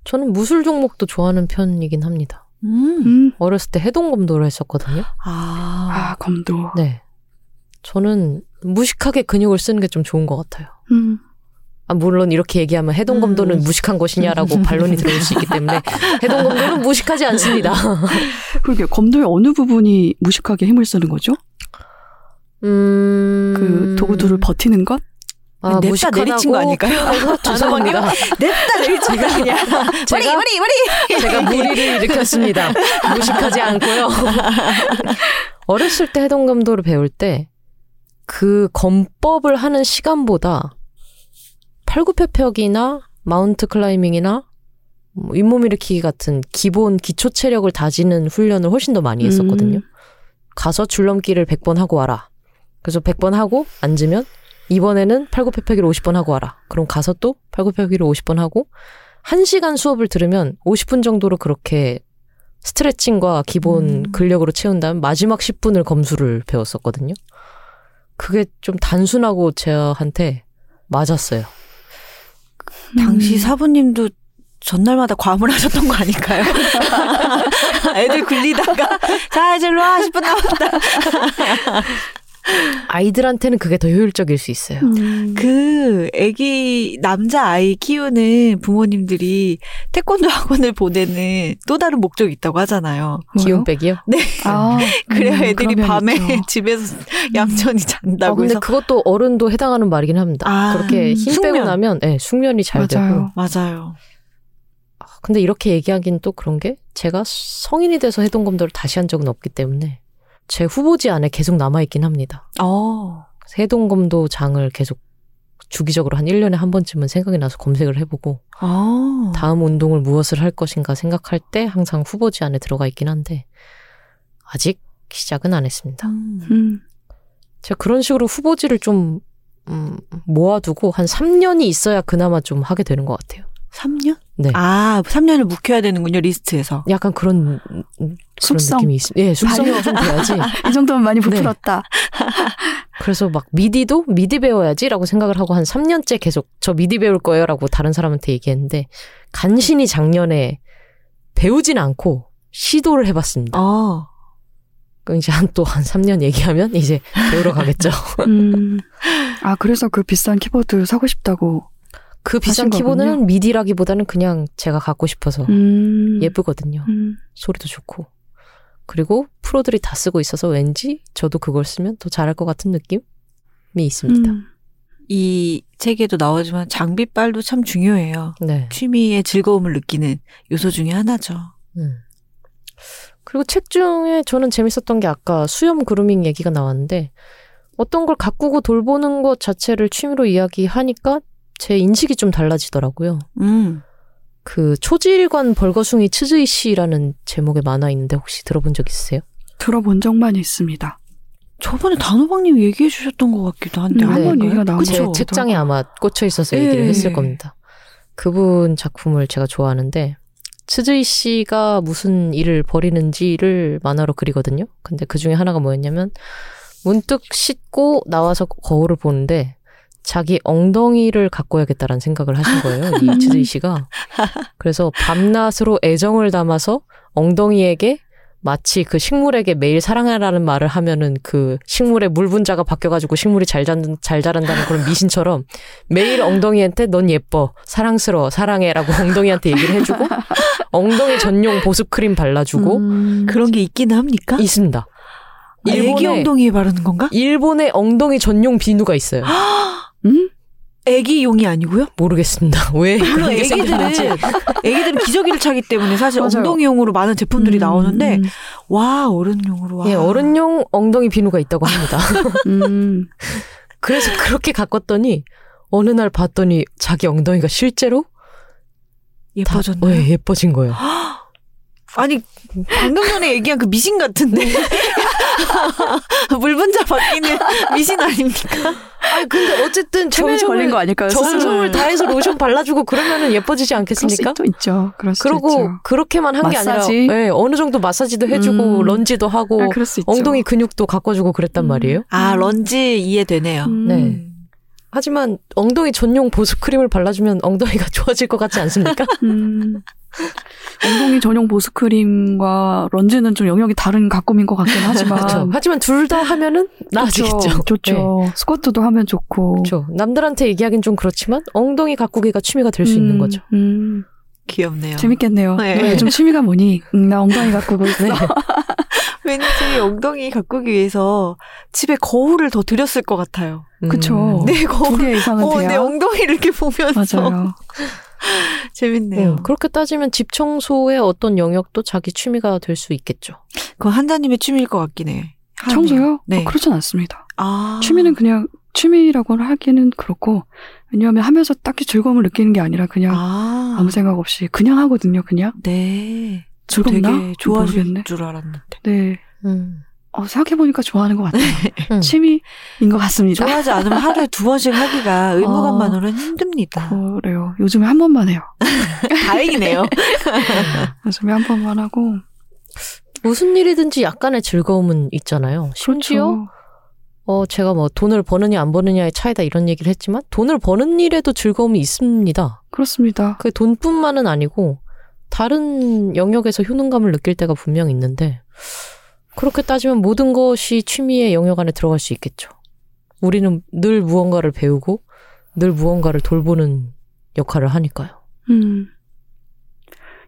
저는 무술 종목도 좋아하는 편이긴 합니다. 음. 음. 어렸을 때 해동검도를 했었거든요. 아. 아 검도. 네. 저는 무식하게 근육을 쓰는 게 좀 좋은 것 같아요. 음. 아, 물론 이렇게 얘기하면 해동검도는 음. 무식한 것이냐라고 반론이 들어올 수 있기 때문에 해동검도는 무식하지 않습니다. 그러게 검도의 어느 부분이 무식하게 힘을 쓰는 거죠? 음... 그 도구들을 버티는 것? 아, 냅다? 내리친 거 아닐까요? 죄송합니다. 냅다 내리친 거 아니야? 제가, 머리, 머리! 제가 무리를 일으켰습니다. 무식하지 않고요. 어렸을 때 해동감도를 배울 때 그 검법을 하는 시간보다 팔굽혀펴기나 마운트 클라이밍이나 뭐 윗몸 일으키기 같은 기본 기초 체력을 다지는 훈련을 훨씬 더 많이 했었거든요. 음. 가서 줄넘기를 100번 하고 와라. 그래서 100번 하고 앉으면 이번에는 팔굽혀펴기를 50번 하고 와라. 그럼 가서 또 팔굽혀펴기를 50번 하고 1시간 수업을 들으면 50분 정도로 그렇게 스트레칭과 기본 음. 근력으로 채운 다음 마지막 10분을 검수를 배웠었거든요. 그게 좀 단순하고 저한테 맞았어요. 당시 음. 사부님도 전날마다 과음을 하셨던 거 아닐까요? 애들 굴리다가 자 이제 일로 와 10분 남았다. 아이들한테는 그게 더 효율적일 수 있어요. 음. 그 아기 남자 아이 키우는 부모님들이 태권도 학원을 보내는 또 다른 목적이 있다고 하잖아요. 기운 빼기요? 네. 아, 그래야 음, 애들이 밤에 있죠. 집에서 얌전히 잔다고 어, 근데 해서 그것도 어른도 해당하는 말이긴 합니다. 아, 그렇게 음, 힘 빼고 숙면. 나면 네, 숙면이 잘 되고. 맞아요. 맞아요. 아, 근데 이렇게 얘기하긴 또 그런 게 제가 성인이 돼서 해동 검도를 다시 한 적은 없기 때문에 제 후보지 안에 계속 남아있긴 합니다. 어. 그래서 해동 검도 장을 계속 주기적으로 한 1년에 한 번쯤은 생각이 나서 검색을 해보고 어. 다음 운동을 무엇을 할 것인가 생각할 때 항상 후보지 안에 들어가 있긴 한데 아직 시작은 안 했습니다. 음. 음. 제가 그런 식으로 후보지를 좀 음, 모아두고 한 3년이 있어야 그나마 좀 하게 되는 것 같아요. 3년? 네. 아, 3년을 묵혀야 되는군요, 리스트에서. 약간 그런 음, 그런 숙성. 느낌이 있습니다. 예, 숙성이 좀 돼야지. 이 정도면 많이 네. 부풀었다. 그래서 막 MIDI도 MIDI 배워야지라고 생각을 하고 한 3년째 계속 저 미디 배울 거예요라고 다른 사람한테 얘기했는데 간신히 작년에 배우진 않고 시도를 해봤습니다. 어. 그럼 이제 한또한 3년 얘기하면 이제 배우러 가겠죠. 음. 아, 그래서 그 비싼 키보드 사고 싶다고. 그 비싼 거군요. 미디라기보다는 그냥 제가 갖고 싶어서 음. 예쁘거든요. 음. 소리도 좋고. 그리고 프로들이 다 쓰고 있어서 왠지 저도 그걸 쓰면 더 잘할 것 같은 느낌이 있습니다. 음. 이 책에도 나오지만 장비빨도 참 중요해요. 네. 취미의 즐거움을 느끼는 요소 중에 하나죠. 음. 그리고 책 중에 저는 재밌었던 게 아까 수염 그루밍 얘기가 나왔는데 어떤 걸 가꾸고 돌보는 것 자체를 취미로 이야기하니까 제 인식이 좀 달라지더라고요. 음. 그 초지일관 벌거숭이 치즈이 씨라는 제목의 만화 있는데 혹시 들어본 적 있으세요? 들어본 적만 있습니다. 저번에 단호박님 얘기해 주셨던 것 같기도 한데. 음, 한번? 얘기가 나온 그쵸? 제. 책장에 아마 꽂혀 있어서 얘기를 예. 했을 겁니다. 그분 작품을 제가 좋아하는데 츠즈이 씨가 무슨 일을 벌이는지를 만화로 그리거든요. 근데 그 중에 하나가 뭐였냐면 문득 씻고 나와서 거울을 보는데 자기 엉덩이를 가꿔야겠다라는 생각을 하신 거예요. 이 츠즈이 씨가. 그래서 밤낮으로 애정을 담아서 엉덩이에게 마치 그 식물에게 매일 사랑하라는 말을 하면은 그 식물의 물 분자가 바뀌어가지고 식물이 잘, 자, 잘 자란다는 그런 미신처럼 매일 엉덩이한테 넌 예뻐, 사랑스러워, 사랑해라고 엉덩이한테 얘기를 해주고 엉덩이 전용 보습 크림 발라주고 음. 그런 게 있기는 합니까? 있습니다. 아, 애기 엉덩이에 바르는 건가? 일본의 엉덩이 전용 비누가 있어요. 음? 애기용이 아니고요? 모르겠습니다. 왜 물론 게 애기들은. 애기들은 기저귀를 차기 때문에 사실 맞아요. 엉덩이용으로 많은 제품들이 음, 나오는데 음, 와 어른용으로 와. 예, 어른용 엉덩이 비누가 있다고 합니다. 음. 그래서 그렇게 가꿨더니 어느 날 봤더니 자기 엉덩이가 실제로 다 예뻐졌나요? 예, 예뻐진 거예요. 아니 방금 전에 얘기한 그 미신 같은데 물분자 바뀌는 미신 아닙니까? 아 근데 어쨌든 최면에 걸린 거 아닐까요? 정성을? 다해서 로션 발라주고 그러면은 예뻐지지 그럴 수 않겠습니까? 있죠, 있죠. 그럴 수 그러고 있죠. 그렇게만 한 게 아니라 마사지? 예, 어느 정도 마사지도 해주고 음. lunge도 하고 아, 그럴 수 있죠. 엉덩이 근육도 가꿔주고 그랬단 음. 말이에요. 아 런지 이해되네요. 음. 네. 하지만 엉덩이 전용 보습 크림을 발라주면 엉덩이가 좋아질 것 같지 않습니까? 음. 엉덩이 전용 보습 크림과 런즈는 좀 영역이 다른 가꿈인 것 같긴 하지만. 그렇죠. 하지만 둘 다 하면은 나아지겠죠. 좋죠. 좋죠. 네. 스쿼트도 하면 좋고. 그렇죠. 남들한테 얘기하긴 좀 그렇지만 엉덩이 가꾸기가 취미가 될수 있는 음, 거죠. 음. 귀엽네요. 재밌겠네요. 네. 네. 요즘 취미가 뭐니? 음, 나 엉덩이 가꾸고 있어. 왠지 엉덩이 가꾸기 위해서 집에 거울을 더 들였을 것 같아요. 그쵸. 음. 내두 거울. 개 이상은 어, 내 돼야. 엉덩이를 이렇게 보면서 맞아요. 재밌네요. 음, 그렇게 따지면 집 청소의 어떤 영역도 자기 취미가 될 수 있겠죠. 그건 한자님의 취미일 것 같긴 해. 청소요? 네. 어, 그렇진 않습니다. 아. 취미는 그냥 취미라고 하기는 그렇고 왜냐하면 하면서 딱히 즐거움을 느끼는 게 아니라 그냥 아. 아무 생각 없이 그냥 하거든요. 그냥 네. 저 즐겁나? 되게 좋아하실 모르겠네. 줄 알았는데. 네. 음. 어, 생각해보니까 좋아하는 것 같아요. 음. 취미인 것 같습니다. 좋아하지 않으면 하루에 두 번씩 하기가 의무감만으로는 힘듭니다. 그래요. 요즘에 한 번만 해요. 다행이네요. 요즘에 한 번만 하고. 무슨 일이든지 약간의 즐거움은 있잖아요. 심지어 그렇죠. 어 제가 뭐 돈을 버느냐 안 버느냐의 차이다 이런 얘기를 했지만 돈을 버는 일에도 즐거움이 있습니다. 그렇습니다. 그 돈뿐만은 아니고 다른 영역에서 효능감을 느낄 때가 분명 있는데 그렇게 따지면 모든 것이 취미의 영역 안에 들어갈 수 있겠죠. 우리는 늘 무언가를 배우고 늘 무언가를 돌보는 역할을 하니까요. 음.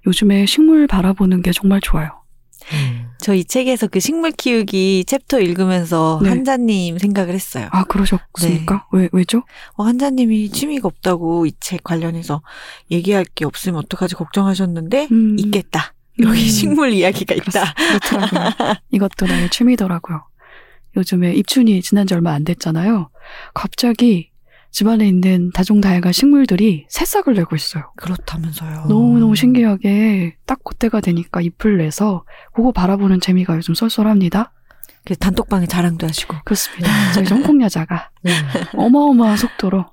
요즘에 식물 바라보는 게 정말 좋아요. 음. 저이 책에서 그 식물 키우기 챕터 읽으면서 네. 한자님 생각을 했어요. 아, 그러셨습니까? 왜, 왜죠? 어, 한자님이 취미가 없다고 이 책 관련해서 얘기할 게 없으면 어떡하지 걱정하셨는데 음. 있겠다. 여기 음. 식물 이야기가 있다. 그렇더라고요. 이것도 나의 취미더라고요. 요즘에 입춘이 지난 지 얼마 안 됐잖아요. 갑자기 집안에 있는 다종다양한 식물들이 새싹을 내고 있어요. 그렇다면서요. 너무너무 신기하게 딱 그때가 되니까 잎을 내서 그거 바라보는 재미가 요즘 쏠쏠합니다. 그래서 단톡방에 자랑도 하시고. 그렇습니다. 저희 홍콩야자가 음. 어마어마한 속도로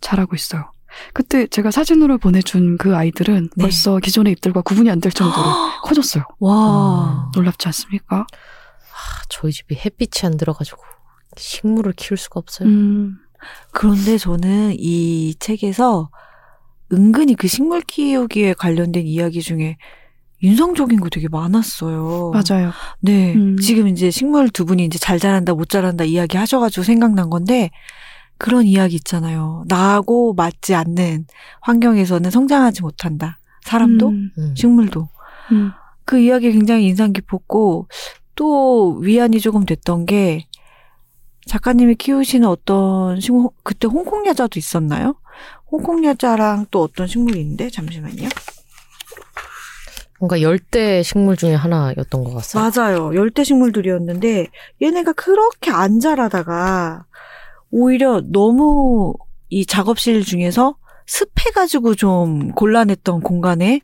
자라고 있어요. 그때 제가 사진으로 보내준 그 아이들은 네. 벌써 기존의 잎들과 구분이 안 될 정도로 커졌어요. 와. 놀랍지 않습니까? 아, 저희 집이 햇빛이 안 들어가지고 식물을 키울 수가 없어요. 음, 그런데 저는 이 책에서 은근히 그 식물 키우기에 관련된 이야기 중에 윤성적인 거 되게 많았어요. 맞아요. 네. 음. 지금 이제 식물 두 분이 이제 잘 자란다, 못 자란다 이야기 하셔가지고 생각난 건데, 그런 이야기 있잖아요. 나하고 맞지 않는 환경에서는 성장하지 못한다. 사람도, 음, 음. 식물도. 음, 그 이야기 굉장히 인상 깊었고, 또 위안이 조금 됐던 게, 작가님이 키우시는 어떤 식물, 그때 홍콩 야자도 있었나요? 홍콩 야자랑 또 어떤 식물이 있는데? 잠시만요. 뭔가 열대 식물 중에 하나였던 것 같아요. 맞아요. 열대 식물들이었는데 얘네가 그렇게 안 자라다가 오히려 너무 이 작업실 중에서 습해가지고 좀 곤란했던 공간에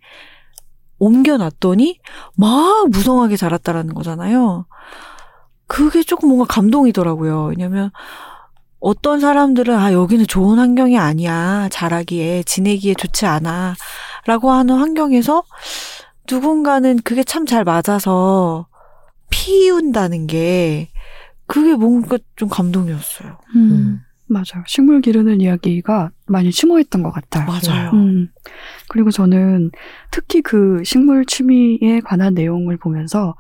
옮겨놨더니 막 무성하게 자랐다라는 거잖아요. 그게 조금 뭔가 감동이더라고요. 왜냐면 어떤 사람들은 아 여기는 좋은 환경이 아니야 자라기에 지내기에 좋지 않아 라고 하는 환경에서 누군가는 그게 참 잘 맞아서 피운다는 게 그게 뭔가 좀 감동이었어요. 음, 음. 맞아요. 식물 기르는 이야기가 많이 심오했던 것 같아요. 맞아요. 음, 그리고 저는 특히 그 식물 취미에 관한 내용을 보면서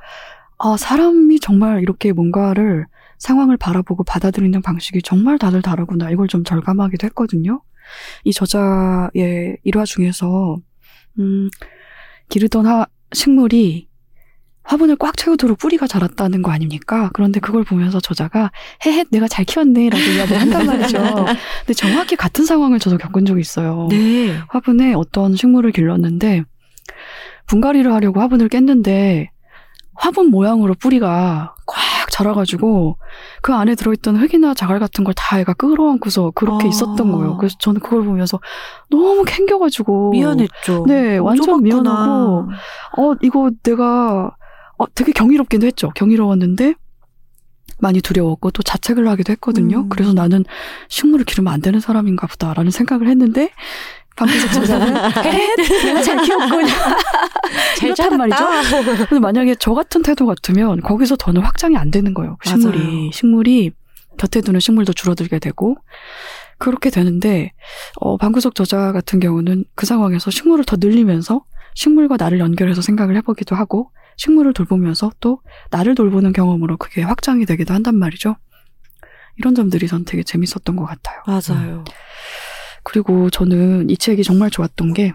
아, 사람이 정말 이렇게 뭔가를 상황을 바라보고 받아들이는 방식이 정말 다들 다르구나. 이걸 좀 절감하기도 했거든요. 이 저자의 일화 중에서 음, 기르던 하, 식물이 화분을 꽉 채우도록 뿌리가 자랐다는 거 아닙니까? 그런데 그걸 보면서 저자가 헤헤 내가 잘 키웠네 라고 이야기를 한단 말이죠. 근데 정확히 같은 상황을 저도 겪은 적이 있어요. 네. 화분에 어떤 식물을 길렀는데 분갈이를 하려고 화분을 깼는데 화분 모양으로 뿌리가 꽉 자라가지고 그 안에 들어있던 흙이나 자갈 같은 걸 다 애가 끌어안고서 그렇게 아. 있었던 거예요. 그래서 저는 그걸 보면서 너무 캥겨가지고 미안했죠. 네, 완전. 미안하고 어 이거 내가 어, 되게 경이롭기도 했죠. 경이로웠는데 많이 두려웠고 또 자책을 하기도 했거든요. 음. 그래서 나는 식물을 기르면 안 되는 사람인가 보다라는 생각을 했는데 방구석 내가 잘 키웠군 잘 이렇단 말이죠. 근데 만약에 저 같은 태도 같으면 거기서 더는 확장이 안 되는 거예요. 그 식물이 맞아요. 식물이 곁에 두는 식물도 줄어들게 되고 그렇게 되는데 어, 방구석 저자 같은 경우는 그 상황에서 식물을 더 늘리면서 식물과 나를 연결해서 생각을 해보기도 하고 식물을 돌보면서 또 나를 돌보는 경험으로 그게 확장이 되기도 한단 말이죠. 이런 점들이 전 되게 재밌었던 것 같아요. 맞아요. 그리고 저는 이 책이 정말 좋았던 게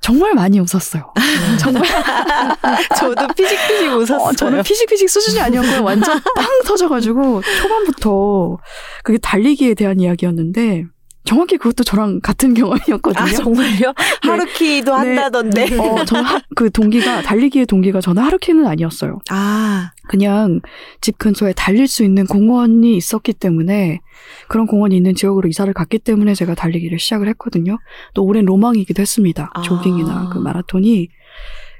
정말 많이 웃었어요. 정말 저도 피식피식 웃었어요. 어, 저는 피식피식 수준이 아니었고요. 완전 빵 터져가지고 초반부터 그게 달리기에 대한 이야기였는데 정확히 그것도 저랑 같은 경험이었거든요. 아 정말요? 하루키도 네. 한다던데. 어, 저는 하, 그 동기가 달리기의 동기가 저는 하루키는 아니었어요. 아 그냥 집 근처에 달릴 수 있는 공원이 있었기 때문에 그런 공원이 있는 지역으로 이사를 갔기 때문에 제가 달리기를 시작을 했거든요. 또 오랜 로망이기도 했습니다. 아. 조깅이나 그 마라톤이.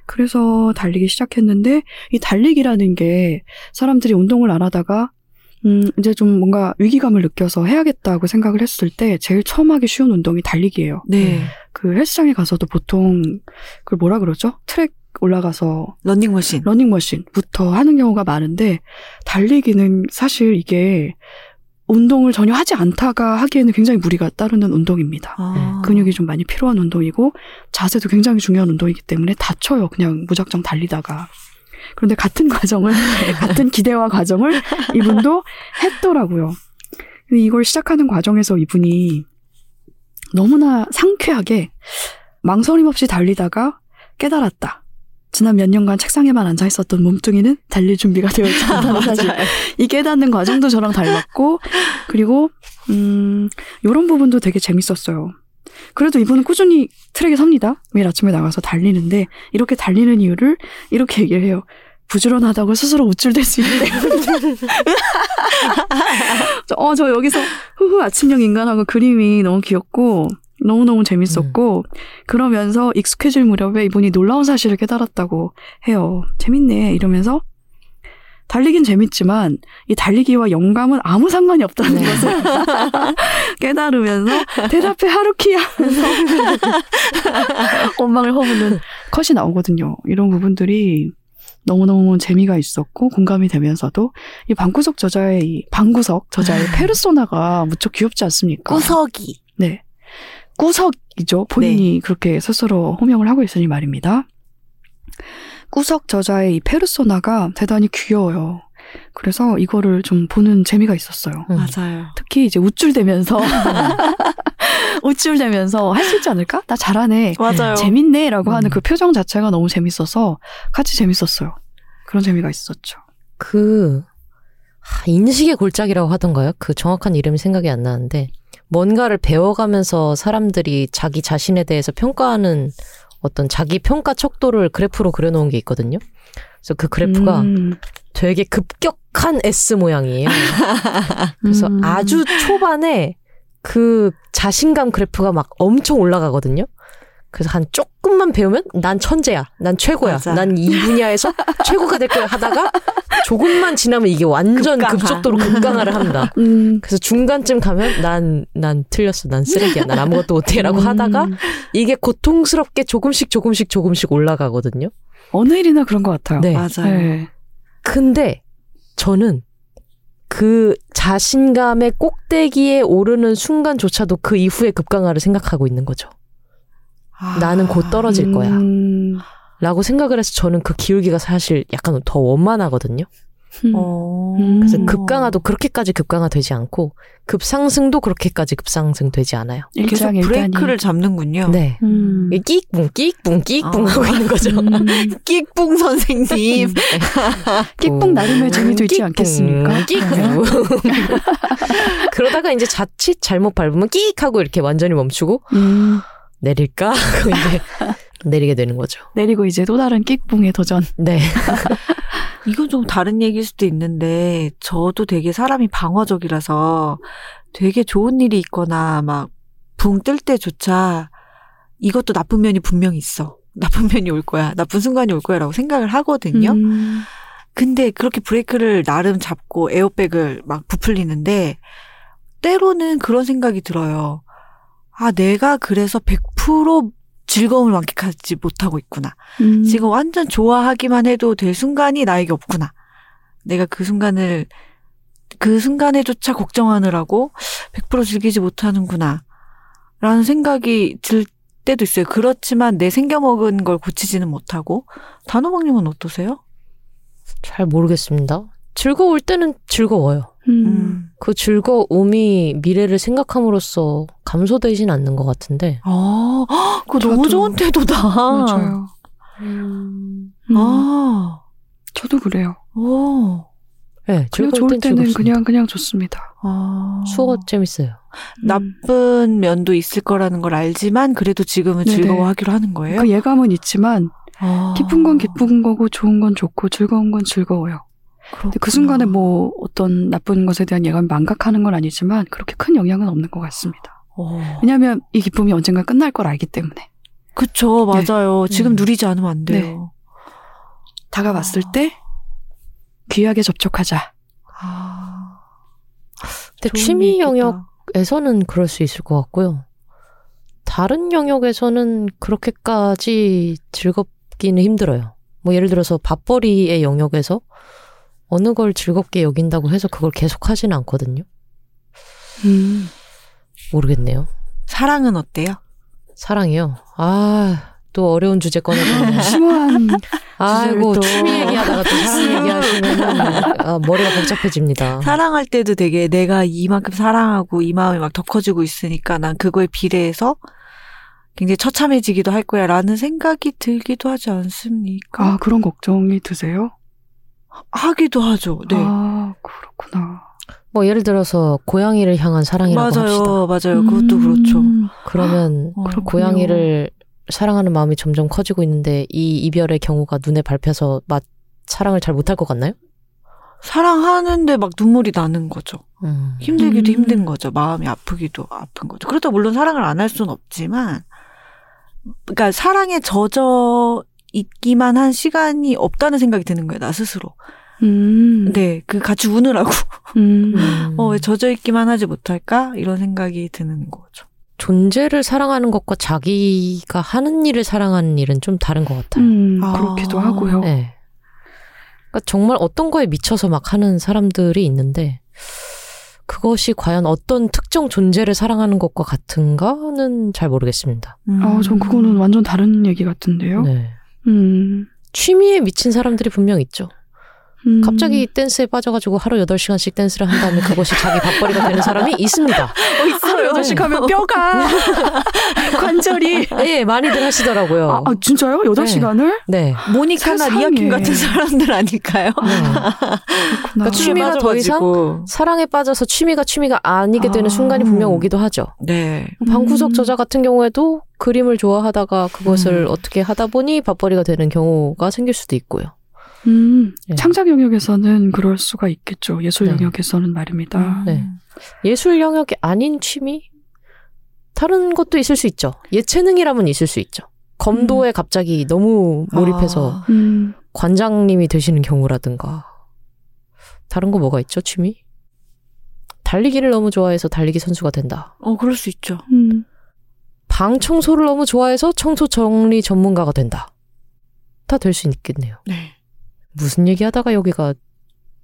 그래서 달리기 시작했는데 이 달리기라는 게 사람들이 운동을 안 하다가 음 이제 좀 뭔가 위기감을 느껴서 해야겠다고 생각을 했을 때 제일 처음 하기 쉬운 운동이 달리기예요. 네. 그 헬스장에 가서도 보통 그걸 뭐라 그러죠? 트랙 올라가서 런닝머신. 러닝머신부터 하는 경우가 많은데 달리기는 사실 이게 운동을 전혀 하지 않다가 하기에는 굉장히 무리가 따르는 운동입니다. 아. 근육이 좀 많이 필요한 운동이고 자세도 굉장히 중요한 운동이기 때문에 다쳐요. 그냥 무작정 달리다가. 그런데 같은 과정을 같은 기대와 과정을 이분도 했더라고요. 근데 이걸 시작하는 과정에서 이분이 너무나 상쾌하게 망설임 없이 달리다가 깨달았다. 지난 몇 년간 책상에만 앉아 있었던 몸뚱이는 달릴 준비가 되어 있지 않다는 사실. 이 깨닫는 과정도 저랑 닮았고, 그리고, 음, 요런 부분도 되게 재밌었어요. 그래도 이분은 꾸준히 트랙에 섭니다. 매일 아침에 나가서 달리는데, 이렇게 달리는 이유를 이렇게 얘기를 해요. 부지런하다고 스스로 우쭐댈 수 있는데. 어, 저 여기서 후후 아침형 인간하고 그림이 너무 귀엽고, 너무너무 재밌었고, 그러면서 익숙해질 무렵에 이분이 놀라운 사실을 깨달았다고 해요. 재밌네. 이러면서 달리긴 재밌지만 이 달리기와 영감은 아무 상관이 없다는 네. 것을 깨달으면서 대답해 하루키 하면서 원망을 허무는 컷이 나오거든요. 이런 부분들이 너무너무 재미가 있었고 공감이 되면서도 이 방구석 저자의 이 방구석 저자의 페르소나가 무척 귀엽지 않습니까? 꾸석이. 네. 꾸석이죠. 본인이 그렇게 스스로 호명을 하고 있으니 말입니다. 꾸석 저자의 이 페르소나가 대단히 귀여워요. 그래서 이거를 좀 보는 재미가 있었어요. 음. 맞아요. 특히 이제 우쭐대면서 우쭐대면서 할 수 있지 않을까? 나 잘하네. 맞아요. 재밌네라고 음. 하는 그 표정 자체가 너무 재밌어서 같이 재밌었어요. 그런 재미가 있었죠. 그 하, 인식의 골짜기라고 하던가요? 그 정확한 이름이 생각이 안 나는데 뭔가를 배워가면서 사람들이 자기 자신에 대해서 평가하는 어떤 자기 평가 척도를 그래프로 그려놓은 게 있거든요. 그래서 그 그래프가 음. 되게 급격한 S 모양이에요. 그래서 음. 아주 초반에 그 자신감 그래프가 막 엄청 올라가거든요. 그래서 한 조금만 배우면 난 천재야. 난 최고야. 난 이 분야에서 최고가 될 거야 하다가 조금만 지나면 이게 완전 급강하. 급속도로 급강화를 합니다. 음. 그래서 중간쯤 가면 난, 난 틀렸어. 난 쓰레기야. 난 아무것도 못해 라고 음. 하다가 이게 고통스럽게 조금씩 조금씩 조금씩 올라가거든요. 어느 일이나 그런 것 같아요. 네. 맞아요. 네. 근데 저는 그 자신감의 꼭대기에 오르는 순간조차도 그 이후의 급강화를 생각하고 있는 거죠. 아. 나는 곧 떨어질 거야. 음. 라고 생각을 해서 저는 그 기울기가 사실 약간 더 원만하거든요. 음. 어. 음. 그래서 급강화도 그렇게까지 급강화되지 않고 급상승도 그렇게까지 급상승되지 않아요. 계속. 브레이크를 잡는군요. 네. 음. 끽뿡 끽뿡 끽뿡 어. 하고 있는 거죠. 음. 끽뿡 선생님. 끽뿡 나름의 재미도 있지 끽뿡, 않겠습니까? 끽뿡. 그러다가 이제 자칫 잘못 밟으면 끽 하고 이렇게 완전히 멈추고 음. 내릴까? 하고 이제 내리게 되는 거죠. 내리고 이제 또 다른 끽뿡의 도전. 네. 이건 좀 다른 얘기일 수도 있는데 저도 되게 사람이 방어적이라서 되게 좋은 일이 있거나 막 붕 뜰 때조차 이것도 나쁜 면이 분명히 있어. 나쁜 면이 올 거야. 나쁜 순간이 올 거야라고 생각을 하거든요. 음. 근데 그렇게 브레이크를 나름 잡고 에어백을 막 부풀리는데 때로는 그런 생각이 들어요. 아, 내가 그래서 100% 즐거움을 만끽하지 못하고 있구나. 음. 지금 완전 좋아하기만 해도 될 순간이 나에게 없구나. 내가 그 순간을 그 순간에조차 걱정하느라고 100% 즐기지 못하는구나. 라는 생각이 들 때도 있어요. 그렇지만 내 생겨먹은 걸 고치지는 못하고. 단호박님은 어떠세요? 잘 모르겠습니다. 즐거울 때는 즐거워요. 음. 그 즐거움이 미래를 생각함으로써 감소되진 않는 것 같은데. 아, 헉, 그거 저도. 너무 좋은 태도다. 맞아요. 음. 음. 아, 저도 그래요. 오. 네, 그냥 즐거울 좋을 땐 때는 즐겁습니다. 그냥 그냥 좋습니다. 아. 수어 재밌어요. 음. 나쁜 면도 있을 거라는 걸 알지만 그래도 지금은 네네. 즐거워하기로 하는 거예요. 그 예감은 있지만 아. 기쁜 건 기쁜 거고 좋은 건 좋고 즐거운 건 즐거워요. 근데 그 순간에 뭐 어떤 나쁜 것에 대한 예감이 망각하는 건 아니지만 그렇게 큰 영향은 없는 것 같습니다. 어. 왜냐하면 이 기쁨이 언젠가 끝날 걸 알기 때문에 그쵸, 맞아요. 지금 음. 누리지 않으면 안 돼요. 다가왔을 아. 때 귀하게 접촉하자. 아. 근데 취미 얘기다. 영역에서는 그럴 수 있을 것 같고요. 다른 영역에서는 그렇게까지 즐겁기는 힘들어요. 뭐 예를 들어서 밥벌이의 영역에서 어느 걸 즐겁게 여긴다고 해서 그걸 계속 하지는 않거든요. 음. 모르겠네요. 사랑은 어때요? 사랑이요. 아, 또 어려운 주제 꺼내서. 아이고, 또. 취미 얘기하다가 또 사랑 얘기하시면 아, 머리가 복잡해집니다. 사랑할 때도 되게 내가 이만큼 사랑하고 이 마음이 막 더 커지고 있으니까 난 그거에 비례해서 굉장히 처참해지기도 할 거야 라는 생각이 들기도 하지 않습니까? 아 그런 걱정이 드세요? 하기도 하죠. 네. 아 그렇구나. 뭐 예를 들어서 고양이를 향한 사랑이라고 합시다. 맞아요. 맞아요. 그것도 그렇죠. 음, 그러면 어. 고양이를 사랑하는 마음이 점점 커지고 있는데 이 이별의 경우가 눈에 밟혀서 맛 사랑을 잘 못할 것 같나요? 사랑하는데 막 눈물이 나는 거죠. 음. 힘들기도 음. 힘든 거죠. 마음이 아프기도 아픈 거죠. 그렇다고 물론 사랑을 안 할 수는 없지만, 그러니까 사랑에 젖어 있기만 한 시간이 없다는 생각이 드는 거예요. 나 스스로. 음. 네, 그 같이 우느라고 음. 음. 어 왜 젖어 있기만 하지 못할까 이런 생각이 드는 거죠. 존재를 사랑하는 것과 자기가 하는 일을 사랑하는 일은 좀 다른 것 같아요. 음, 아. 그렇기도 하고요. 네. 그러니까 정말 어떤 거에 미쳐서 막 하는 사람들이 있는데 그것이 과연 어떤 특정 존재를 사랑하는 것과 같은가는 잘 모르겠습니다. 아, 전 그거는 완전 다른 얘기 같은데요. 네. 음. 취미에 미친 사람들이 분명 있죠. 음. 갑자기 댄스에 빠져가지고 하루 8시간씩 댄스를 한 다음에 그것이 자기 밥벌이가 되는 사람이 있습니다. 어, 있어요. 여덟 시 가면 뼈가 관절이 예, 많이들 하시더라고요. 아, 아, 진짜요? 여덟 네. 시간을? 네. 모니카나. 리아킴 같은 사람들 아닐까요? 네. 그러니까 취미가 더 이상. 사랑에 빠져서 취미가 취미가 아니게 되는 아. 순간이 분명 오기도 하죠. 네. 방구석 음. 저자 같은 경우에도 그림을 좋아하다가 그것을 음. 어떻게 하다 보니 밥벌이가 되는 경우가 생길 수도 있고요. 음, 네. 창작 영역에서는 그럴 수가 있겠죠. 예술 네. 영역에서는 말입니다. 네. 예술 영역이 아닌 취미? 다른 것도 있을 수 있죠. 예체능이라면 있을 수 있죠. 검도에 갑자기 너무 몰입해서 아, 음, 관장님이 되시는 경우라든가. 다른 거 뭐가 있죠, 취미? 달리기를 너무 좋아해서 달리기 선수가 된다. 어, 그럴 수 있죠. 음. 방 청소를 너무 좋아해서 청소 정리 전문가가 된다. 다 될 수 있겠네요. 네. 무슨 얘기 하다가 여기가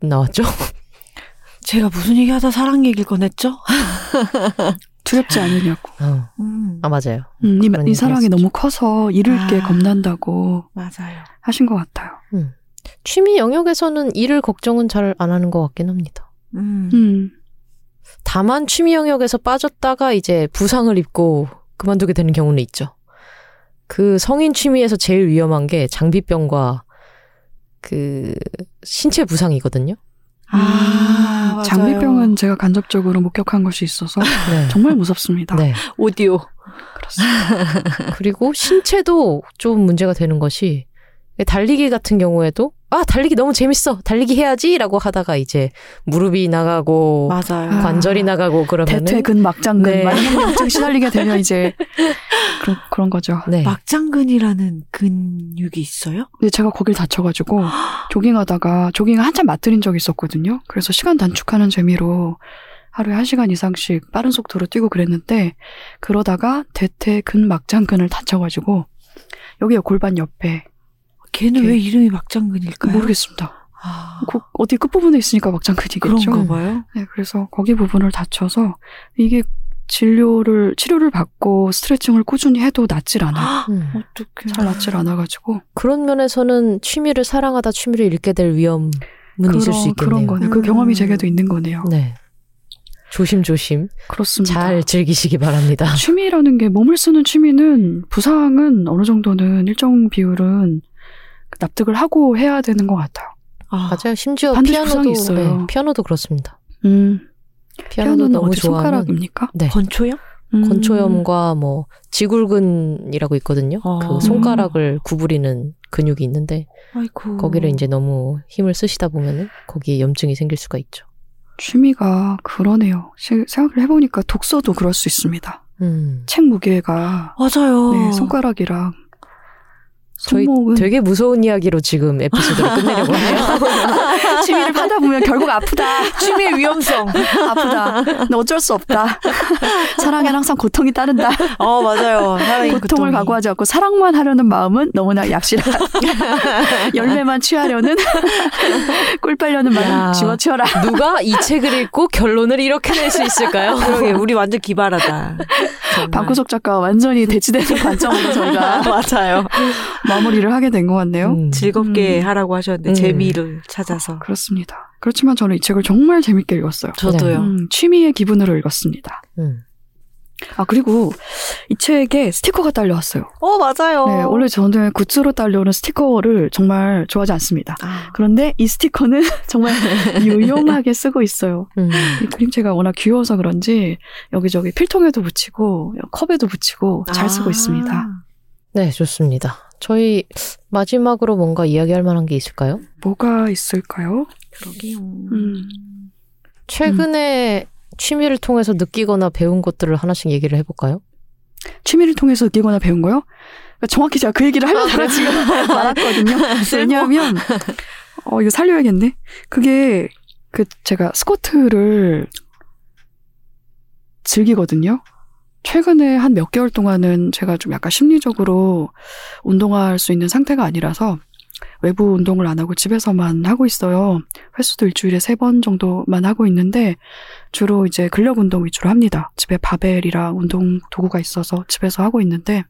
나왔죠? 제가 무슨 얘기 하다 사랑 얘기를 꺼냈죠? 두렵지 않으냐고. 어. 음, 아, 맞아요. 음, 이, 이 사랑이 했었죠. 너무 커서 잃을 게 아. 겁난다고 맞아요. 하신 것 같아요. 취미 영역에서는 일을 걱정은 잘 안 하는 것 같긴 합니다. 음. 음, 다만 취미 영역에서 빠졌다가 이제 부상을 입고 그만두게 되는 경우는 있죠. 그 성인 취미에서 제일 위험한 게 장비병과 그 신체 부상이거든요. 아, 맞아요. 장비병은 제가 간접적으로 목격한 것이 있어서 네. 정말 무섭습니다. 네. 오디오. 그렇습니다. 그리고 신체도 좀 문제가 되는 것이 달리기 같은 경우에도 아 달리기 너무 재밌어 달리기 해야지라고 하다가 이제 무릎이 나가고 맞아요. 아. 관절이 나가고 그러면은 대퇴근 막장근 네. 만성염증 시달리게 되면 이제 그런, 그런 거죠. 네. 막장근이라는 근육이 있어요? 근데 제가 거길 다쳐 가지고 조깅하다가 조깅을 한참 맞들인 적이 있었거든요. 그래서 시간 단축하는 재미로 하루에 한 시간 이상씩 빠른 속도로 뛰고 그랬는데 그러다가 대퇴 근 막장근을 다쳐 가지고 여기요 골반 옆에 걔는. 왜 이름이 막장근일까요? 모르겠습니다. 아, 그 어디 끝부분에 있으니까 막장근이겠죠. 그런가 봐요. 네, 그래서 거기 부분을 다쳐서 이게 진료를 치료를 받고 스트레칭을 꾸준히 해도 낫질 않아요. 음. 어떡해. 잘 낫질 않아 가지고 그런 면에서는 취미를 사랑하다 취미를 잃게 될 위험은 있을 수 있겠네요. 그런 거네. 그 음. 경험이 제게도 있는 거네요. 네. 조심조심 그렇습니다. 잘 즐기시기 바랍니다. 취미라는 게 몸을 쓰는 취미는 부상은 어느 정도는 일정 비율은 납득을 하고 해야 되는 것 같아요. 아, 맞아요. 심지어 피아노도 부상이 있어요. 네, 피아노도 그렇습니다. 음, 피아노도 피아노는 너무 손가락입니까? 네. 건초요? 음. 건초염과 뭐 지굴근이라고 있거든요. 어. 그 손가락을 구부리는 근육이 있는데 아이고. 거기를 이제 너무 힘을 쓰시다 보면은 거기에 염증이 생길 수가 있죠. 취미가 그러네요. 시- 생각을 해보니까 독서도 그럴 수 있습니다. 음. 책 무게가 맞아요. 네, 손가락이랑 손목은 되게 무서운 이야기로 지금 에피소드를 끝내려고 해요. 취미를 하다 보면 결국 아프다. 취미의 위험성. 아프다. 근데 어쩔 수 없다. 사랑에는 항상 고통이 따른다. 어, 맞아요. 고통을 고통이. 각오하지 않고 사랑만 하려는 마음은 너무나 약실한. 열매만 취하려는 꿀 빨려는 야. 마음 집어치워라. 누가 이 책을 읽고 결론을 이렇게 낼 수 있을까요? 그러게, 우리 완전 기발하다. 정말. 방구석 작가와 완전히 대치되는 관점으로 저희가 맞아요. 마무리를 하게 된 것 같네요. 음. 즐겁게 음. 하라고 하셨는데, 음. 재미를 찾아서. 그렇습니다. 그렇지만 저는 이 책을 정말 재밌게 읽었어요. 저도요. 음, 취미의 기분으로 읽었습니다. 음. 아 그리고 이 책에 스티커가 딸려왔어요. 어, 맞아요. 네, 원래 저는 굿즈로 딸려오는 스티커를 정말 좋아하지 않습니다. 아, 그런데 이 스티커는 정말 유용하게 쓰고 있어요. 음. 이 그림체가 워낙 귀여워서 그런지 여기저기 필통에도 붙이고 컵에도 붙이고 잘 쓰고 아. 있습니다. 네, 좋습니다. 저희 마지막으로 뭔가 이야기할 만한 게 있을까요? 뭐가 있을까요? 그러게요. 음. 최근에 취미를 통해서 느끼거나 배운 것들을 하나씩 얘기를 해볼까요? 취미를 통해서 느끼거나 배운 거요? 그러니까 정확히 제가 그 얘기를 하려다가 지금 말았거든요. 왜냐하면 어 이거 살려야겠네. 그게 그 제가 스쿼트를 즐기거든요. 최근에 한 몇 개월 동안은 제가 좀 약간 심리적으로 운동할 수 있는 상태가 아니라서 외부 운동을 안 하고 집에서만 하고 있어요. 횟수도 일주일에 세 번 정도만 하고 있는데 주로 이제 근력 운동 위주로 합니다. 집에 바벨이랑 운동 도구가 있어서 집에서 하고 있는데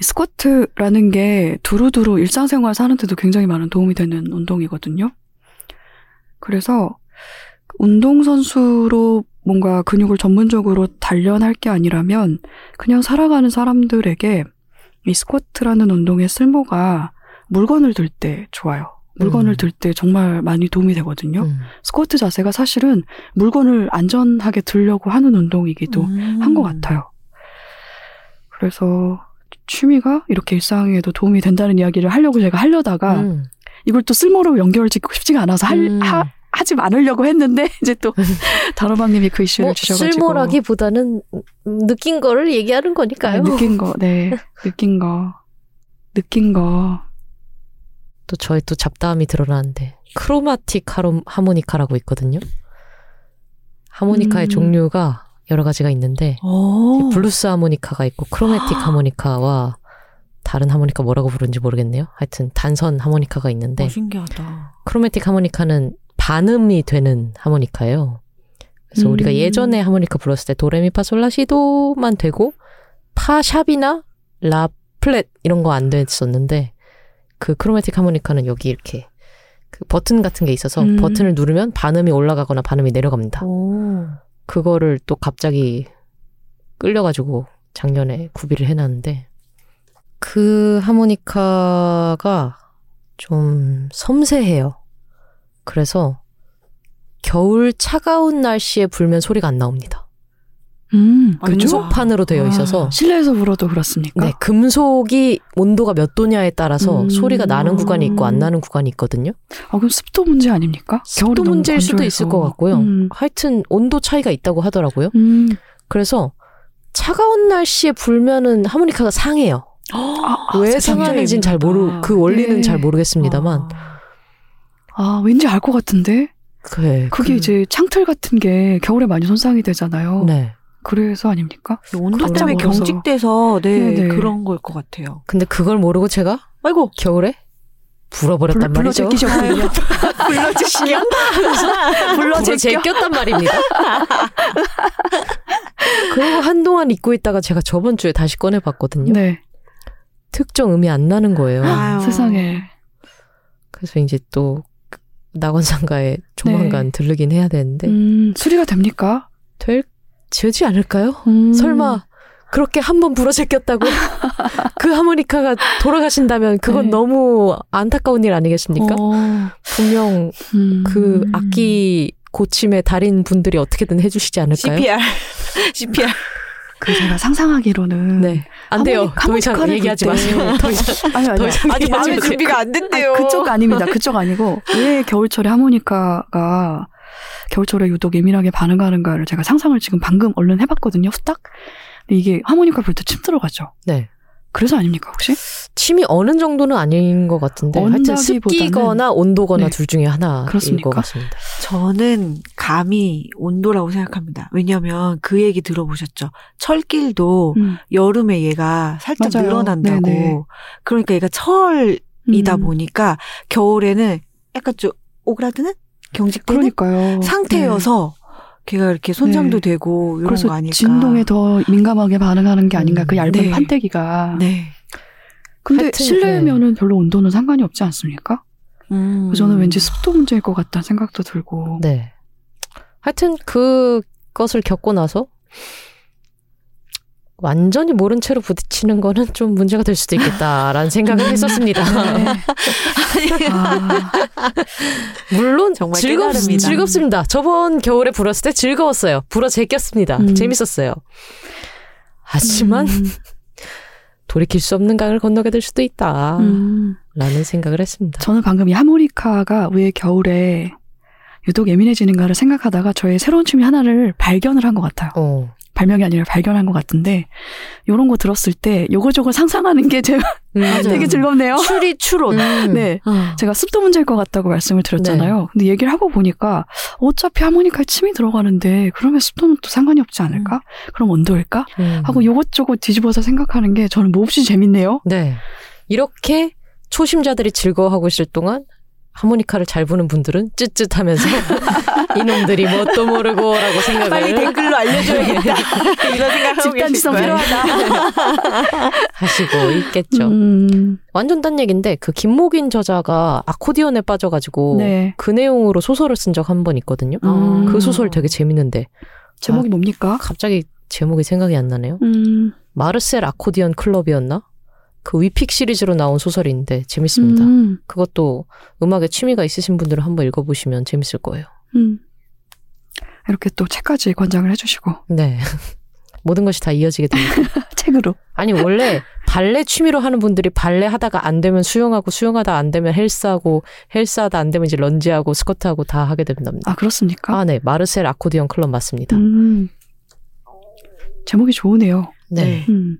이 스쿼트라는 게 두루두루 일상생활 사는데도 굉장히 많은 도움이 되는 운동이거든요. 그래서 운동선수로 뭔가 근육을 전문적으로 단련할 게 아니라면 그냥 살아가는 사람들에게 이 스쿼트라는 운동의 쓸모가 물건을 들 때 좋아요. 물건을 음. 들때 정말 많이 도움이 되거든요. 음. 스쿼트 자세가 사실은 물건을 안전하게 들려고 하는 운동이기도 음. 한것 같아요. 그래서 취미가 이렇게 일상에도 도움이 된다는 이야기를 하려고 제가 하려다가 음. 이걸 또 쓸모로 연결 짓고 싶지가 않아서 할, 음. 하, 하지 않으려고 했는데 이제 또 단호박님이 그 이슈를 뭐 주셔가지고 쓸모라기보다는 느낀 거를 얘기하는 네, 거니까요. 느낀 거, 네, 느낀 거, 느낀 거. 또 저의 또 잡다함이 드러나는데 chromatic 하모니카라고 있거든요. 하모니카의 음. 종류가 여러 가지가 있는데 오. 블루스 하모니카가 있고 chromatic 하모니카와 다른 하모니카 뭐라고 부르는지 모르겠네요. 하여튼 단선 하모니카가 있는데 어, 신기하다. chromatic 하모니카는 반음이 되는 하모니카예요. 그래서 음. 우리가 예전에 하모니카 불렀을 때 도레미파솔라시도만 되고 파샵이나 라 플랫 이런 거 안 됐었는데 그 크로매틱 하모니카는 여기 이렇게 그 버튼 같은 게 있어서 음. 버튼을 누르면 반음이 올라가거나 반음이 내려갑니다. 오. 그거를 또 갑자기 끌려가지고 작년에 구비를 해놨는데 그 하모니카가 좀 섬세해요. 그래서 겨울 차가운 날씨에 불면 소리가 안 나옵니다. 음, 아? 금속판으로 되어 있어서 아. 실내에서 불어도 그렇습니까? 네, 금속이 온도가 몇 도냐에 따라서 음. 소리가 나는 구간이 있고 안 나는 구간이 있거든요. 아, 그럼 습도 문제 아닙니까? 습도 문제일 수도 건조해서. 있을 것 같고요. 음, 하여튼 온도 차이가 있다고 하더라고요. 음. 그래서 차가운 날씨에 불면은 하모니카가 상해요. 아, 왜 세상에. 상하는지는 잘 모르 그 원리는 네. 잘 모르겠습니다만 아, 왠지 알 것 같은데? 그래 그게 이제 창틀 같은 게 겨울에 많이 손상이 되잖아요. 네. 그래서 아닙니까? 온도 때문에. 경직돼서 네, 네네. 그런 걸 것 같아요. 근데 그걸 모르고 제가 아이고. 겨울에 불어버렸단 불러 말이죠. 제끼셨군요. 불러 제끼요? 불러 불어 제끼요? 제꼈단 말입니다. 그리고 한동안 잊고 있다가 제가 저번 주에 다시 꺼내봤거든요. 네. 특정 음이 안 나는 거예요. 아유. 세상에. 그래서 이제 또 낙원상가에 조만간 들르긴 해야 되는데 음, 수리가 됩니까? 될 지지 않을까요? 음. 설마 그렇게 한 번 불어 제꼈다고 그 하모니카가 돌아가신다면 그건 네. 너무 안타까운 일 아니겠습니까? 어, 분명 음. 그 악기 고침의 달인 분들이 어떻게든 해주시지 않을까요? CPR. CPR. 그 제가 상상하기로는 네. 안 돼요. 더 이상 얘기하지 마세요. 더 이상. 아니 아니 더 이상 얘기하지 마음의. 준비가 안 됐대요. 아니, 그쪽 아닙니다. 그쪽 아니고 왜 겨울철에 하모니카가 겨울철에 유독 예민하게 반응하는가를 제가 상상을 지금 방금 얼른 해봤거든요. 후딱. 근데 이게 하모니카 불 때 침 들어가죠. 네. 그래서 아닙니까 혹시? 침이 어느 정도는 아닌 것 같은데 하여튼 습기거나 온도거나 네. 둘 중에 하나일 그렇습니까? 것 같습니다. 저는 감이 온도라고 생각합니다. 왜냐하면 그 얘기 들어보셨죠? 철길도 음. 여름에 얘가 살짝 맞아요. 늘어난다고. 네네. 그러니까 얘가 철이다 음. 보니까 겨울에는 약간 좀 오그라드는 경직되는 그러니까요. 상태여서 걔가 이렇게 손상도 네. 되고 이런 그래서 거 아닐까. 진동에 더 민감하게 반응하는 게 아닌가 음. 그 얇은 네. 판때기가. 네. 근데 실내면은 별로 온도는 상관이 없지 않습니까? 음. 그래서 저는 왠지 습도 문제일 것 같다는 생각도 들고. 네. 하여튼 그 것을 겪고 나서 완전히 모른 채로 부딪히는 거는 좀 문제가 될 수도 있겠다라는 생각을 했었습니다. 네. 아, 물론 정말 즐겁, 깨달음이다. 즐겁습니다. 저번 겨울에 불었을 때 즐거웠어요. 불어 제꼈습니다. 음. 재밌었어요. 하지만 음, 돌이킬 수 없는 강을 건너게 될 수도 있다. 음. 라는 생각을 했습니다. 저는 방금 이 하모니카가 왜 겨울에 유독 예민해지는가를 생각하다가 저의 새로운 취미 하나를 발견을 한 것 같아요. 어. 발명이 아니라 발견한 것 같은데 요런 거 들었을 때 요거저거 상상하는 게 제가 음. 되게 즐겁네요. 추리 추론. 음. 네. 어. 제가 습도 문제일 것 같다고 말씀을 드렸잖아요. 근데 얘기를 하고 보니까 어차피 하모니카에 침이 들어가는데 그러면 습도는 또 상관이 없지 않을까? 그럼 온도일까? 음. 하고 요것저것 뒤집어서 생각하는 게 저는 몹시 재밌네요. 네. 이렇게 초심자들이 즐거워하고 있을 동안 하모니카를 잘 부는 분들은 쯧쯧하면서 이놈들이 뭣도 모르고라고 생각을 빨리 댓글로 알려줘야겠다. 이런 생각하고 집단 계실 지성 거예요. 필요하다. 하시고 있겠죠. 음, 완전 딴 얘기인데 그 김목인 저자가 아코디언에 빠져가지고 네. 그 내용으로 소설을 쓴 적 한 번 있거든요. 음. 그 소설 되게 재밌는데 제목이 뭡니까? 갑자기 제목이 생각이 안 나네요. 음, 마르셀 아코디언 클럽이었나? 그 위픽 시리즈로 나온 소설인데 재밌습니다. 음, 그것도 음악에 취미가 있으신 분들은 한번 읽어보시면 재밌을 거예요. 음. 이렇게 또 책까지 권장을 해주시고 네. 모든 것이 다 이어지게 됩니다. 책으로. 아니, 원래 발레 취미로 하는 분들이 발레 하다가 안 되면 수영하고 수영하다 안 되면 헬스하고 헬스하다 안 되면 이제 런지하고 스쿼트하고 다 하게 된답니다. 아 그렇습니까? 아, 네. 마르셀 아코디언 클럽 맞습니다. 음, 제목이 좋으네요. 네. 음.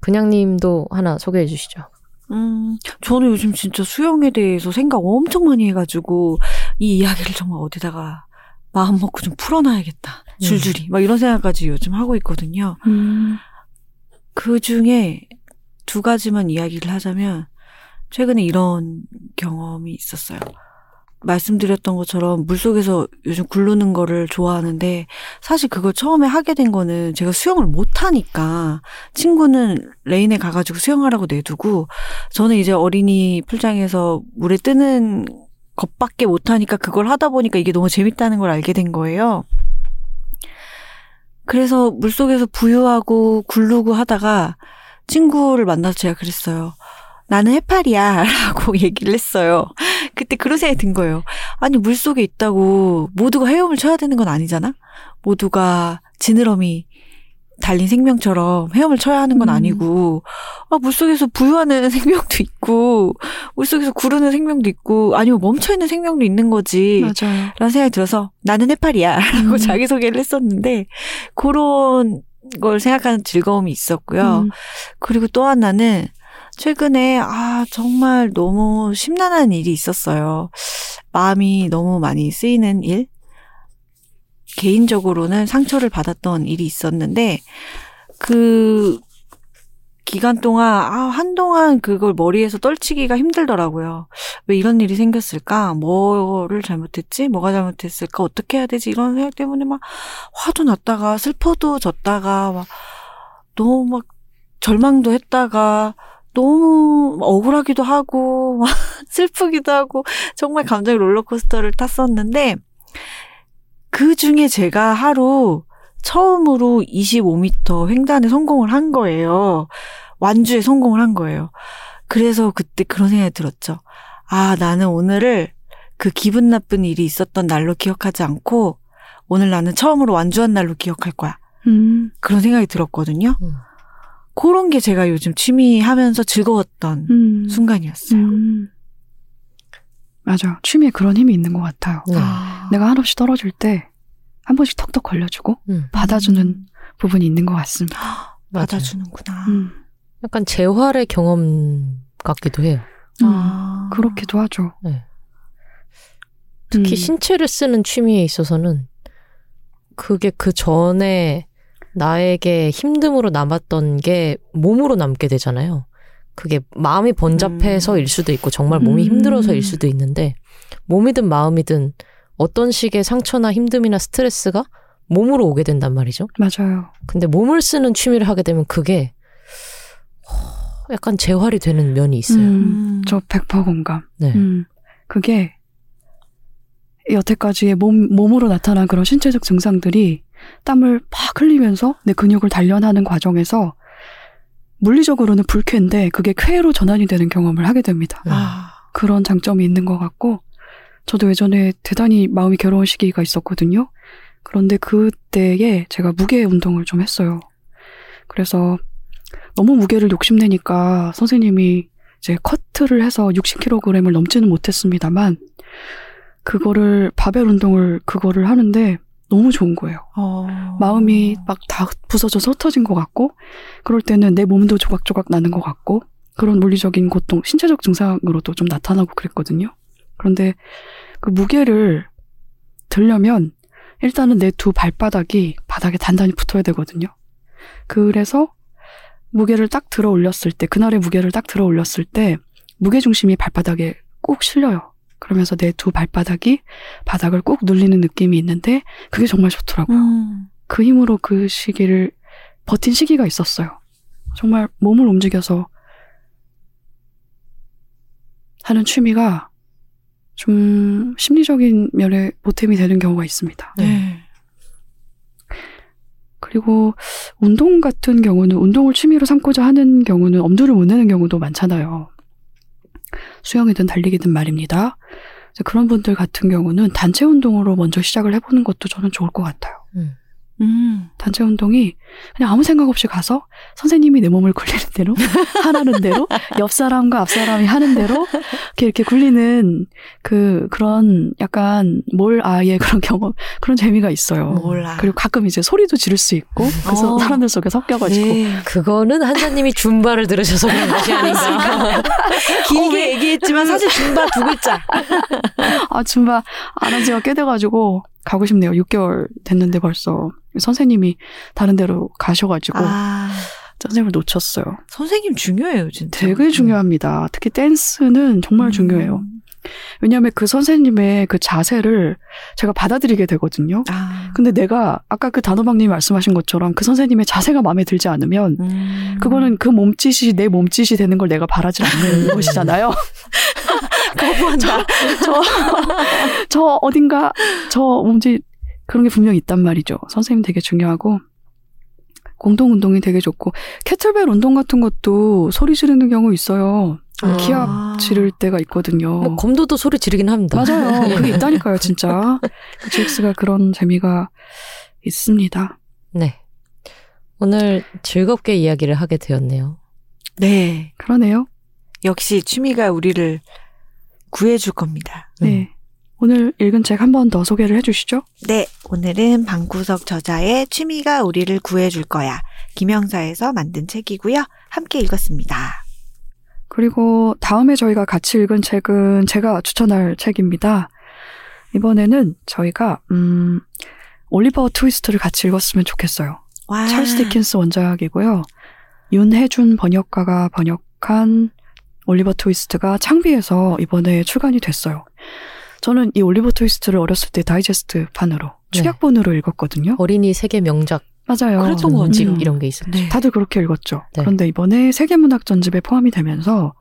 그냥님도 하나 소개해 주시죠. 음, 저는 요즘 진짜 수영에 대해서 생각 엄청 많이 해가지고 이 이야기를 정말 어디다가 마음 먹고 좀 풀어놔야겠다. 줄줄이. 막 이런 생각까지 요즘 하고 있거든요. 음, 그 중에 두 가지만 이야기를 하자면 최근에 이런 경험이 있었어요. 말씀드렸던 것처럼 물속에서 요즘 굴르는 거를 좋아하는데 사실 그걸 처음에 하게 된 거는 제가 수영을 못 하니까 친구는 레인에 가가지고 수영하라고 내두고 저는 이제 어린이 풀장에서 물에 뜨는 것밖에 못 하니까 그걸 하다 보니까 이게 너무 재밌다는 걸 알게 된 거예요. 그래서 물속에서 부유하고 굴르고 하다가 친구를 만나서 제가 그랬어요. 나는 해파리야. 라고 얘기를 했어요. 그때 그런 생각이 든 거예요. 아니, 물 속에 있다고 모두가 헤엄을 쳐야 되는 건 아니잖아? 모두가 지느러미 달린 생명처럼 헤엄을 쳐야 하는 건 음. 아니고, 아, 물속에서 부유하는 생명도 있고, 물속에서 구르는 생명도 있고, 아니면 멈춰있는 생명도 있는 거지. 맞아요. 라는 생각이 들어서 나는 해파리야. 라고 음. 자기소개를 했었는데, 그런 걸 생각하는 즐거움이 있었고요. 음, 그리고 또 하나는 최근에 아 정말 너무 심란한 일이 있었어요. 마음이 너무 많이 쓰이는 일. 개인적으로는 상처를 받았던 일이 있었는데 그 기간 동안 아 한동안 그걸 머리에서 떨치기가 힘들더라고요. 왜 이런 일이 생겼을까? 뭐를 잘못했지? 뭐가 잘못했을까? 어떻게 해야 되지? 이런 생각 때문에 막 화도 났다가 슬퍼도 졌다가 막 너무 막 절망도 했다가 너무 억울하기도 하고 막 슬프기도 하고 정말 감정 롤러코스터를 탔었는데 그 중에 제가 하루 처음으로 25m 횡단에 성공을 한 거예요. 완주에 성공을 한 거예요. 그래서 그때 그런 생각이 들었죠. 아, 나는 오늘을 그 기분 나쁜 일이 있었던 날로 기억하지 않고 오늘 나는 처음으로 완주한 날로 기억할 거야. 음, 그런 생각이 들었거든요. 음. 그런 게 제가 요즘 취미 하면서 즐거웠던 음, 순간이었어요. 음. 맞아. 취미에 그런 힘이 있는 것 같아요. 네. 아. 내가 한없이 떨어질 때 한 번씩 턱턱 걸려주고 음. 받아주는 부분이 있는 것 같습니다. 맞아요. 받아주는구나. 음, 약간 재활의 경험 같기도 해요. 아. 그렇기도 하죠. 네. 특히 음. 신체를 쓰는 취미에 있어서는 그게 그 전에 나에게 힘듦으로 남았던 게 몸으로 남게 되잖아요. 그게 마음이 번잡해서일 수도 있고 정말 몸이 음. 힘들어서일 수도 있는데 몸이든 마음이든 어떤 식의 상처나 힘듦이나 스트레스가 몸으로 오게 된단 말이죠. 맞아요. 근데 몸을 쓰는 취미를 하게 되면 그게 허, 약간 재활이 되는 면이 있어요. 음, 음. 저 100% 공감. 네. 음, 그게 여태까지의 몸, 몸으로 나타난 그런 신체적 증상들이 땀을 팍 흘리면서 내 근육을 단련하는 과정에서 물리적으로는 불쾌인데 그게 쾌로 전환이 되는 경험을 하게 됩니다. 네. 아. 그런 장점이 있는 것 같고 저도 예전에 대단히 마음이 괴로운 시기가 있었거든요. 그런데 그때에 제가 무게 운동을 좀 했어요. 그래서 너무 무게를 욕심내니까 선생님이 이제 커트를 해서 60kg을 넘지는 못했습니다만 그거를 바벨 운동을 그거를 하는데 너무 좋은 거예요. 어. 마음이 막 다 부서져서 흩어진 것 같고 그럴 때는 내 몸도 조각조각 나는 것 같고 그런 물리적인 고통, 신체적 증상으로도 좀 나타나고 그랬거든요. 그런데 그 무게를 들려면 일단은 내 두 발바닥이 바닥에 단단히 붙어야 되거든요. 그래서 무게를 딱 들어 올렸을 때, 그날의 무게를 딱 들어 올렸을 때, 무게 중심이 발바닥에 꼭 실려요. 그러면서 내 두 발바닥이 바닥을 꼭 눌리는 느낌이 있는데, 그게 정말 좋더라고요. 음. 그 힘으로 그 시기를 버틴 시기가 있었어요. 정말 몸을 움직여서 하는 취미가 좀 심리적인 면에 보탬이 되는 경우가 있습니다. 네. 그리고 운동 같은 경우는 운동을 취미로 삼고자 하는 경우는 엄두를 못 내는 경우도 많잖아요. 수영이든 달리기든 말입니다. 그런 분들 같은 경우는 단체 운동으로 먼저 시작을 해보는 것도 저는 좋을 것 같아요. 음. 단체 운동이 그냥 아무 생각 없이 가서 선생님이 내 몸을 굴리는 대로 하라는 대로 옆 사람과 앞 사람이 하는 대로 이렇게 이렇게 굴리는 그 그런 약간 뭘 아예 그런 경험 그런 재미가 있어요. 몰라. 그리고 가끔 이제 소리도 지를 수 있고 그래서 어. 사람들 속에 섞여가지고 네. 그거는 한자님이 줌바를 들으셔서 그런 것이 아닌가. 길게 얘기했지만 사실 중바 두 글자. 아 줌바 안 한 지가 꽤 돼가지고 가고 싶네요. 6개월 됐는데 벌써 선생님이 다른 데로 가셔가지고 아. 선생님을 놓쳤어요. 선생님 중요해요, 진짜. 되게 중요합니다. 특히 댄스는 정말 음. 중요해요. 왜냐하면 그 선생님의 그 자세를 제가 받아들이게 되거든요. 아. 근데 내가 아까 그 단호박님이 말씀하신 것처럼 그 선생님의 자세가 마음에 들지 않으면 음. 그거는 그 몸짓이 내 몸짓이 되는 걸 내가 바라지 않는 것이잖아요. 거부한다. 저, 저 어딘가 저 몸짓 그런 게 분명히 있단 말이죠. 선생님 되게 중요하고 공동 운동이 되게 좋고 캐틀벨 운동 같은 것도 소리 지르는 경우 있어요. 아. 기압 지를 때가 있거든요. 뭐 검도도 소리 지르긴 합니다. 맞아요. 그게 있다니까요, 진짜. 그 GX가 그런 재미가 있습니다. 네. 오늘 즐겁게 이야기를 하게 되었네요. 네. 그러네요. 역시 취미가 우리를 구해줄 겁니다. 네. 오늘 읽은 책 한 번 더 소개를 해주시죠. 네. 오늘은 방구석 저자의 취미가 우리를 구해줄 거야. 김영사에서 만든 책이고요. 함께 읽었습니다. 그리고 다음에 저희가 같이 읽은 책은 제가 추천할 책입니다. 이번에는 저희가 음, 올리버 트위스트를 같이 읽었으면 좋겠어요. 와. 찰스 디킨스 원작이고요. 윤혜준 번역가가 번역한 올리버 트위스트가 창비에서 이번에 출간이 됐어요. 저는 이 올리버 트위스트를 어렸을 때 다이제스트 판으로 네. 축약본으로 읽었거든요. 어린이 세계 명작 맞아요. 그랬던 것 같아요. 음. 이런 게 있었죠. 네. 다들 그렇게 읽었죠. 네. 그런데 이번에 세계문학 전집에 포함이 되면서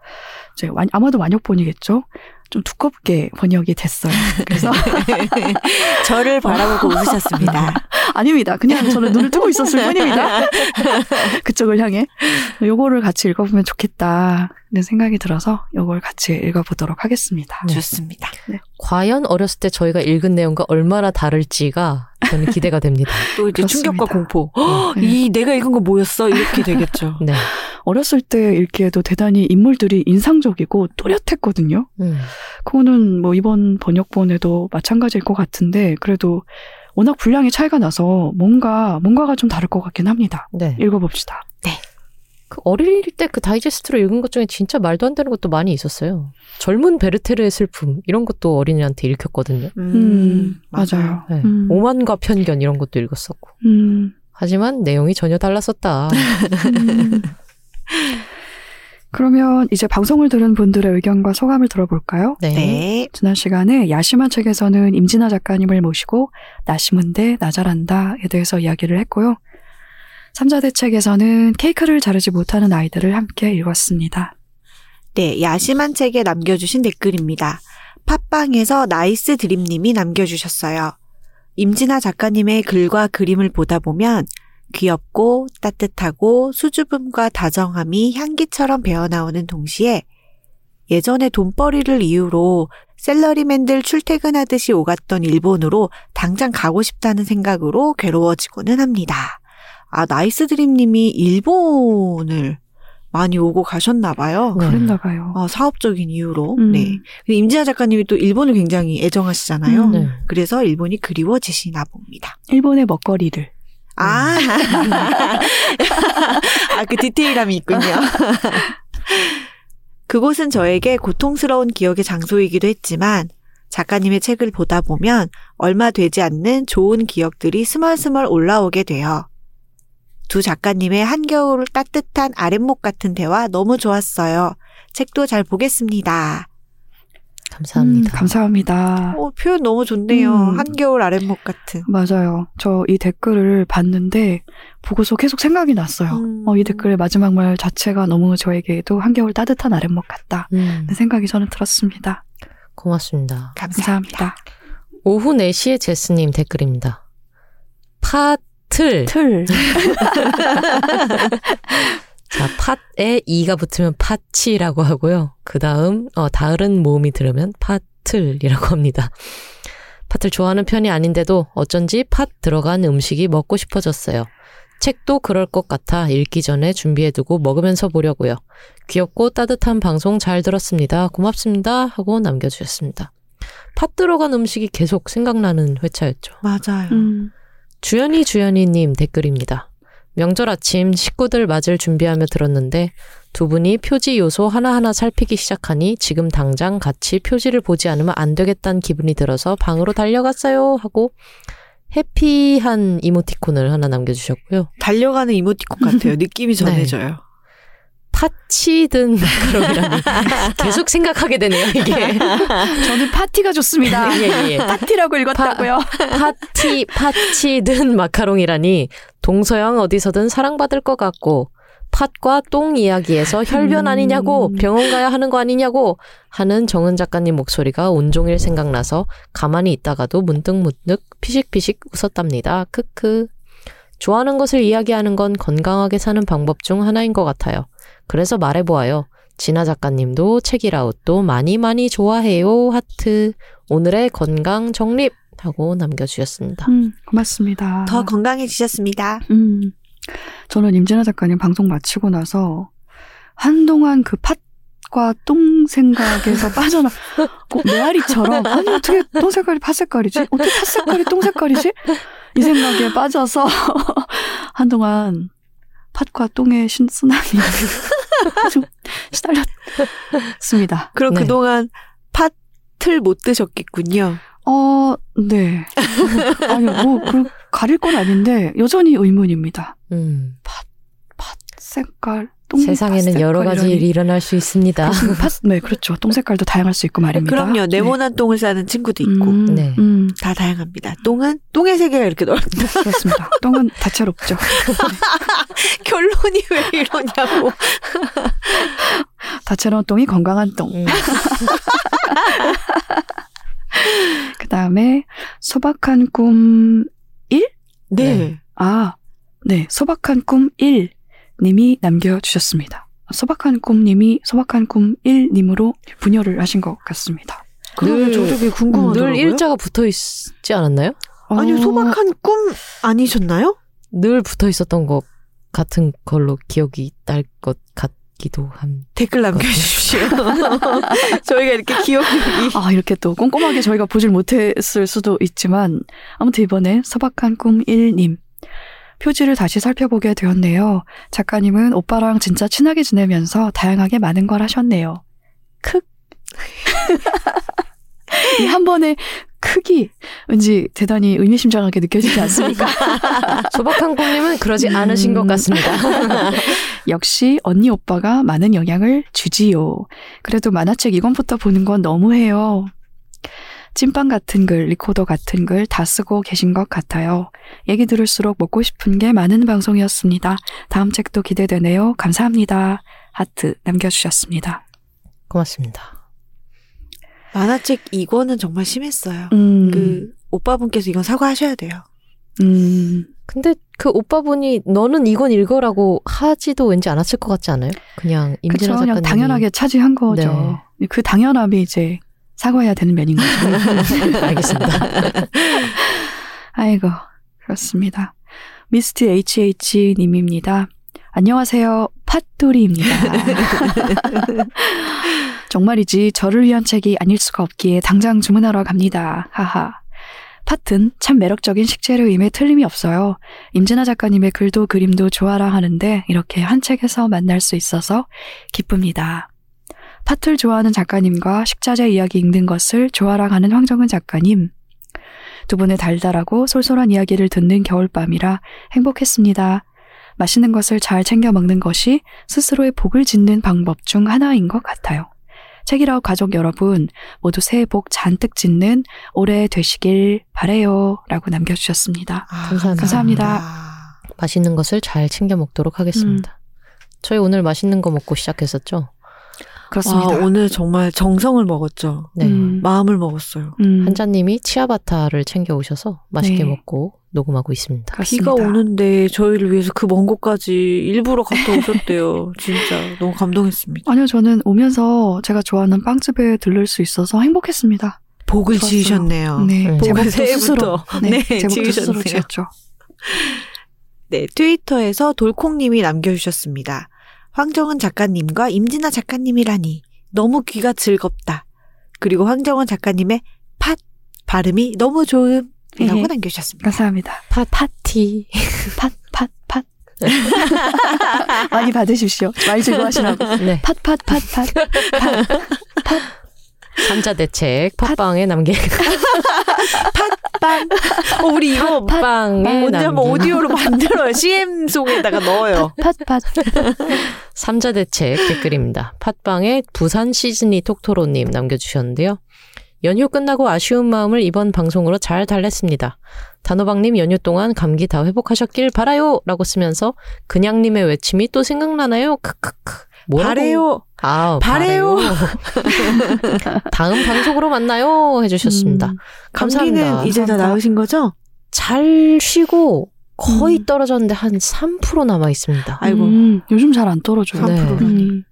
이제 완- 아마도 완역본이겠죠. 좀 두껍게 번역이 됐어요. 그래서 저를 바라보고 웃으셨습니다. 아닙니다. 그냥 저는 눈을 뜨고 있었을 뿐입니다. 그쪽을 향해 요거를 같이 읽어보면 좋겠다. 는 생각이 들어서 요걸 같이 읽어보도록 하겠습니다. 네. 좋습니다. 과연 어렸을 때 저희가 읽은 내용과 얼마나 다를지가 저는 기대가 됩니다. 또 이제 그렇습니다. 충격과 공포. 네. 이 내가 읽은 거 뭐였어? 이렇게 되겠죠. 네. 어렸을 때 읽기에도 대단히 인물들이 인상적이고 또렷했거든요. 음. 그거는 뭐 이번 번역본에도 마찬가지일 것 같은데 그래도 워낙 분량이 차이가 나서 뭔가 뭔가가 좀 다를 것 같긴 합니다. 네. 읽어봅시다. 그 어릴 때 그 다이제스트로 읽은 것 중에 진짜 말도 안 되는 것도 많이 있었어요. 젊은 베르테르의 슬픔 이런 것도 어린이한테 읽혔거든요. 음, 맞아요. 네. 음. 오만과 편견 이런 것도 읽었었고. 음, 하지만 내용이 전혀 달랐었다. 음. 그러면 이제 방송을 들은 분들의 의견과 소감을 들어볼까요? 네. 네. 지난 시간에 야심한 책에서는 임진아 작가님을 모시고 나 심은데 나 잘한다에 대해서 이야기를 했고요. 삼자대책에서는 케이크를 자르지 못하는 아이들을 함께 읽었습니다. 네, 야심한 책에 남겨주신 댓글입니다. 팟빵에서 나이스 드림님이 남겨주셨어요. 임진아 작가님의 글과 그림을 보다 보면 귀엽고 따뜻하고 수줍음과 다정함이 향기처럼 배어나오는 동시에 예전에 돈벌이를 이유로 샐러리맨들 출퇴근하듯이 오갔던 일본으로 당장 가고 싶다는 생각으로 괴로워지고는 합니다. 아, 나이스 드림님이 일본을 많이 오고 가셨나 봐요. 네. 그랬나 봐요. 어, 사업적인 이유로. 음. 네. 근데 임진아 작가님이 또 일본을 굉장히 애정하시잖아요. 음. 네. 그래서 일본이 그리워지시나 봅니다. 일본의 먹거리를. 아, 아, 그 디테일함이 있군요. 그곳은 저에게 고통스러운 기억의 장소이기도 했지만 작가님의 책을 보다 보면 얼마 되지 않는 좋은 기억들이 스멀스멀 올라오게 돼요. 두 작가님의 한겨울 따뜻한 아랫목 같은 대화 너무 좋았어요. 책도 잘 보겠습니다. 감사합니다. 음, 감사합니다. 어, 표현 너무 좋네요. 음. 한겨울 아랫목 같은. 맞아요. 저 이 댓글을 봤는데 보고서 계속 생각이 났어요. 음. 어, 이 댓글의 마지막 말 자체가 너무 저에게도 한겨울 따뜻한 아랫목 같다. 음, 는 생각이 저는 들었습니다. 고맙습니다. 감사합니다. 감사합니다. 오후 4시에 제스님 댓글입니다. 파 틀. 틀. 자, 팥에 이가 붙으면 파치라고 하고요. 그 다음, 어, 다른 모음이 들으면 파틀이라고 합니다. 팥을 좋아하는 편이 아닌데도 어쩐지 팥 들어간 음식이 먹고 싶어졌어요. 책도 그럴 것 같아 읽기 전에 준비해두고 먹으면서 보려고요. 귀엽고 따뜻한 방송 잘 들었습니다. 고맙습니다. 하고 남겨주셨습니다. 팥 들어간 음식이 계속 생각나는 회차였죠. 맞아요. 음, 주연이 주연이님 댓글입니다. 명절 아침 식구들 맞을 준비하며 들었는데 두 분이 표지 요소 하나하나 살피기 시작하니 지금 당장 같이 표지를 보지 않으면 안 되겠다는 기분이 들어서 방으로 달려갔어요 하고 해피한 이모티콘을 하나 남겨주셨고요. 달려가는 이모티콘 같아요. 느낌이 전해져요. 파치든 마카롱이라니 계속 생각하게 되네요 이게. 저는 파티가 좋습니다. 예, 예. 파티라고 읽었다고요. 파 티, 파치든 마카롱이라니 동서양 어디서든 사랑받을 것 같고 팥과 똥 이야기에서 혈변 음. 아니냐고 병원 가야 하는 거 아니냐고 하는 정은 작가님 목소리가 온종일 생각나서 가만히 있다가도 문득문득 피식피식 웃었답니다. 크크. 좋아하는 것을 이야기하는 건 건강하게 사는 방법 중 하나인 것 같아요. 그래서 말해보아요. 진아 작가님도 책이라웃도 많이 많이 좋아해요. 하트. 오늘의 건강 정립. 하고 남겨주셨습니다. 음, 고맙습니다. 더 건강해지셨습니다. 음, 저는 임진아 작가님 방송 마치고 나서 한동안 그 팥과 똥 생각에서 빠져나, 꼭 메아리처럼, 아니, 어떻게 똥 색깔이 팥 색깔이지? 어떻게 팥 색깔이 똥 색깔이지? 이 생각에 빠져서 한동안 팥과 똥의 신- 쓰나미 좀 시달렸습니다. 그럼 네. 그동안 팥을 못 드셨겠군요. 어, 네. 아니요, 뭐, 그, 가릴 건 아닌데, 여전히 의문입니다. 음. 팥 색깔. 똥 세상에는 팥 여러 가지. 일이 일어날 수 있습니다. 팥, 네, 그렇죠. 똥 색깔도 다양할 수 있고 말입니다. 그럼요. 네모난 똥을 싸는 친구도 있고 음, 네. 음, 다 다양합니다. 똥은 똥의 세계가 이렇게 넓다. 그렇습니다. 똥은 다채롭죠. 결론이 왜 이러냐고. 다채로운 똥이 건강한 똥. 음. 그 다음에 소박한 꿈 네. 네. 아, 네. 소박한 꿈 1 님이 남겨주셨습니다. 소박한 꿈님이 소박한 꿈 1님으로 분열을 하신 것 같습니다. 그러면 늘- 저도 그게 궁금하더라고요. 늘 일자가 붙어 있지 않았나요? 아니요, 어, 소박한 꿈 아니셨나요? 늘 붙어 있었던 것 같은 걸로 기억이 날 것 같기도 함. 댓글 남겨주십시오. 저희가 이렇게 기억력이. 아, 이렇게 또 꼼꼼하게 저희가 보질 못했을 수도 있지만, 아무튼 이번에 소박한 꿈 1님. 표지를 다시 살펴보게 되었네요. 작가님은 오빠랑 진짜 친하게 지내면서 다양하게 많은 걸 하셨네요. 크. 이한 번의 크기, 왠지 대단히 의미심장하게 느껴지지 않습니까? 소박한 꿈님은 그러지 않으신 것 음. 같습니다. 역시 언니 오빠가 많은 영향을 주지요. 그래도 만화책 이권부터 보는 건 너무해요. 찐빵 같은 글, 리코더 같은 글 다 쓰고 계신 것 같아요. 얘기 들을수록 먹고 싶은 게 많은 방송이었습니다. 다음 책도 기대되네요. 감사합니다. 하트 남겨주셨습니다. 고맙습니다. 만화책 이거는 정말 심했어요. 음, 그 오빠분께서 이건 사과하셔야 돼요. 음, 근데 그 오빠분이 너는 이건 읽어라고 하지도 왠지 않았을 것 같지 않아요? 그냥. 임진아 그냥 작가님이 당연하게 차지한 거죠. 그 당연함이 이제 사과해야 되는 면인 거죠. 알겠습니다. 아이고, 그렇습니다. 미스트 HH님입니다. 안녕하세요. 팥돌이입니다. 정말이지 저를 위한 책이 아닐 수가 없기에 당장 주문하러 갑니다. 하하. 팥은 참 매력적인 식재료임에 틀림이 없어요. 임진아 작가님의 글도 그림도 좋아라 하는데 이렇게 한 책에서 만날 수 있어서 기쁩니다. 팥을 좋아하는 작가님과 식자재 이야기 읽는 것을 좋아라 하는 황정은 작가님. 두 분의 달달하고 솔솔한 이야기를 듣는 겨울밤이라 행복했습니다. 맛있는 것을 잘 챙겨 먹는 것이 스스로의 복을 짓는 방법 중 하나인 것 같아요. 책이라우 가족 여러분, 모두 새해 복 잔뜩 짓는 올해 되시길 바래요. 라고 남겨주셨습니다. 아, 감사합니다. 감사합니다. 맛있는 것을 잘 챙겨 먹도록 하겠습니다. 저희 오늘 맛있는 거 먹고 시작했었죠? 그렇습니다. 와, 오늘 정말 정성을 먹었죠. 네. 음, 마음을 먹었어요. 음, 한자님이 치아바타를 챙겨 오셔서 맛있게 네. 먹고 녹음하고 있습니다. 그렇습니다. 비가 오는데 저희를 위해서 그 먼 곳까지 일부러 갔다 오셨대요. 진짜 너무 감동했습니다. 아니요, 저는 오면서 제가 좋아하는 빵집에 들를 수 있어서 행복했습니다. 복을 좋았어요. 지으셨네요. 네, 음. 제목도 복을 스스로, 새해부터. 네, 네, 지으셨네요. 네, 트위터에서 돌콩님이 남겨주셨습니다. 황정은 작가님과 임진아 작가님이라니 너무 귀가 즐겁다. 그리고 황정은 작가님의 팥 발음이 너무 좋음 이라고 에헤. 남겨주셨습니다. 감사합니다. 파, 파티. 팥, 팥, 팥. 많이 받으십시오. 많이 즐거워하시라고. 네. 팥, 팥, 팥, 팥. 삼자 대책 팟빵에 남겨 빵. 어, 우리 이거 팟빵에 언제 한번 오디오로 만들어요. CM 송에다가 넣어요. 팥, 팥. 삼자 대책 댓글입니다. 팟빵에 부산 시즈니 톡토로님 남겨주셨는데요. 연휴 끝나고 아쉬운 마음을 이번 방송으로 잘 달랬습니다. 단호박님 연휴 동안 감기 다 회복하셨길 바라요! 라고 쓰면서 그냥님의 외침이 또 생각나나요? 크크크. 뭐라고? 바래요. 아, 바래요. 바래요. 다음 방송으로 만나요! 해주셨습니다. 음, 감사합니다. 감기는 이제 다 감사합니다. 나으신 거죠? 잘 쉬고 거의 음. 떨어졌는데 한 3% 남아 있습니다. 아이고. 음, 요즘 잘 안 떨어져요. 네. 3%라니. 음,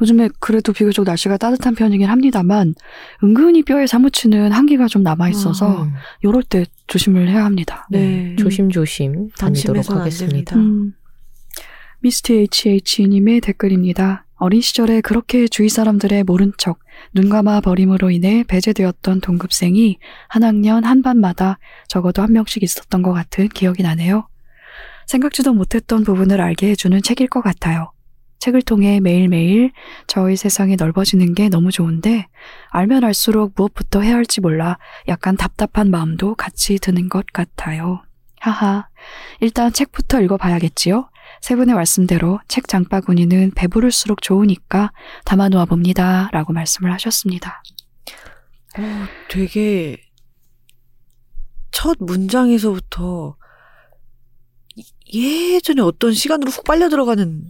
요즘에 그래도 비교적 날씨가 따뜻한 편이긴 합니다만 은근히 뼈에 사무치는 한기가 좀 남아 있어서 음, 요럴 때 조심을 해야 합니다. 네. 조심조심 다니도록 하겠습니다. 미스트 HH님의 댓글입니다. 어린 시절에 그렇게 주위 사람들의 모른 척, 눈 감아 버림으로 인해 배제되었던 동급생이 한 학년 한 반마다 적어도 한 명씩 있었던 것 같은 기억이 나네요. 생각지도 못했던 부분을 알게 해주는 책일 것 같아요. 책을 통해 매일매일 저의 세상이 넓어지는 게 너무 좋은데, 알면 알수록 무엇부터 해야 할지 몰라 약간 답답한 마음도 같이 드는 것 같아요. 하하. 일단 책부터 읽어봐야겠지요? 세 분의 말씀대로 책 장바구니는 배부를수록 좋으니까 담아놓아 봅니다. 라고 말씀을 하셨습니다. 어, 되게 첫 문장에서부터 예전에 어떤 시간으로 훅 빨려 들어가는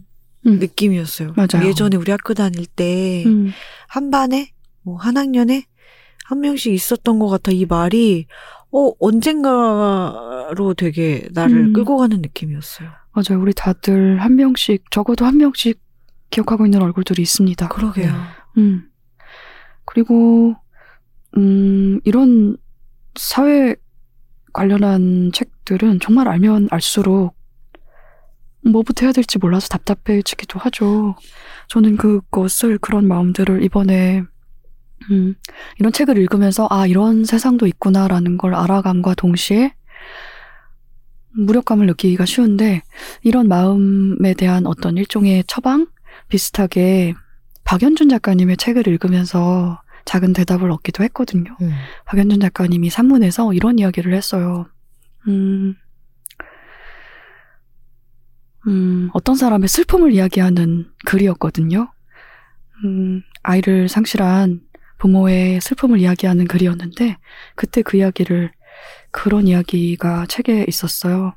음. 느낌이었어요. 맞아요. 예전에 우리 학교 다닐 때 음, 한 반에 뭐 한 학년에 한 명씩 있었던 것 같아. 이 말이 어 언젠가로 되게 나를 음. 끌고 가는 느낌이었어요. 맞아요. 우리 다들 한 명씩, 적어도 한 명씩 기억하고 있는 얼굴들이 있습니다. 그러게요. 음. 그리고, 음, 이런 사회 관련한 책들은 정말 알면 알수록 뭐부터 해야 될지 몰라서 답답해지기도 하죠. 저는 그것을, 그런 마음들을 이번에, 음, 이런 책을 읽으면서, 아, 이런 세상도 있구나라는 걸 알아감과 동시에 무력감을 느끼기가 쉬운데, 이런 마음에 대한 어떤 일종의 처방? 비슷하게 박연준 작가님의 책을 읽으면서 작은 대답을 얻기도 했거든요. 음. 박연준 작가님이 산문에서 이런 이야기를 했어요. 음, 음, 어떤 사람의 슬픔을 이야기하는 글이었거든요. 음, 아이를 상실한 부모의 슬픔을 이야기하는 글이었는데, 그때 그 이야기를, 그런 이야기가 책에 있었어요.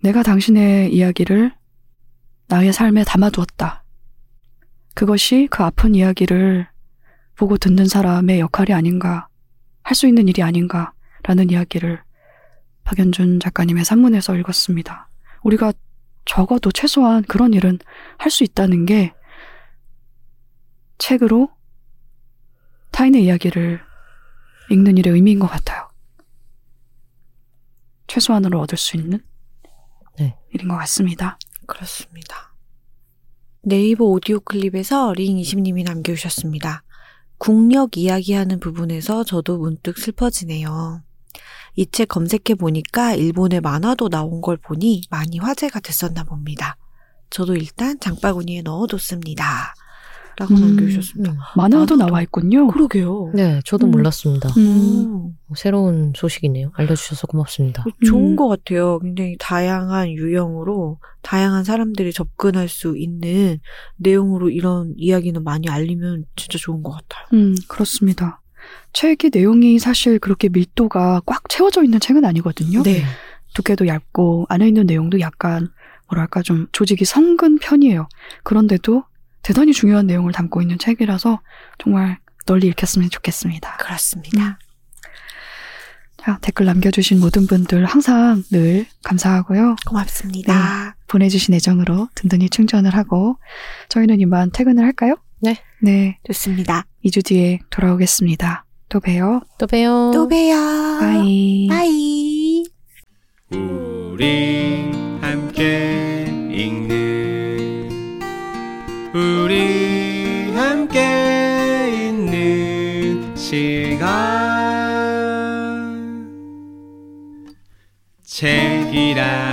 내가 당신의 이야기를 나의 삶에 담아두었다. 그것이 그 아픈 이야기를 보고 듣는 사람의 역할이 아닌가, 할 수 있는 일이 아닌가, 라는 이야기를 박연준 작가님의 산문에서 읽었습니다. 우리가 적어도 최소한 그런 일은 할 수 있다는 게 책으로 타인의 이야기를 읽는 일의 의미인 것 같아요. 최소한으로 얻을 수 있는 네. 일인 것 같습니다. 그렇습니다. 네이버 오디오 클립에서 링20님이 남겨주셨습니다. 국력 이야기하는 부분에서 저도 문득 슬퍼지네요. 이 책 검색해 보니까 일본의 만화도 나온 걸 보니 많이 화제가 됐었나 봅니다. 저도 일단 장바구니에 넣어뒀습니다. 라고 음, 남겨주셨습니다. 음. 만화도 만화도- 나와 있군요. 그러게요. 네, 저도 음. 몰랐습니다. 음, 오, 새로운 소식이네요. 알려주셔서 고맙습니다. 좋은 음. 것 같아요. 굉장히 다양한 유형으로 다양한 사람들이 접근할 수 있는 내용으로 이런 이야기는 많이 알리면 진짜 좋은 것 같아요. 음, 그렇습니다. 책의 내용이 사실 그렇게 밀도가 꽉 채워져 있는 책은 아니거든요. 네. 두께도 얇고 안에 있는 내용도 약간 뭐랄까 좀 조직이 성근 편이에요. 그런데도 대단히 중요한 내용을 담고 있는 책이라서 정말 널리 읽혔으면 좋겠습니다. 그렇습니다. 자, 댓글 남겨주신 모든 분들 항상 늘 감사하고요. 고맙습니다. 보내주신 애정으로 든든히 충전을 하고 저희는 이만 퇴근을 할까요? 네. 네, 좋습니다. 2주 뒤에 돌아오겠습니다. 또 봬요. 또 봬요. 또 봬요. 바이. 바이. 우리 함께 함께 있는 시간. 책이라우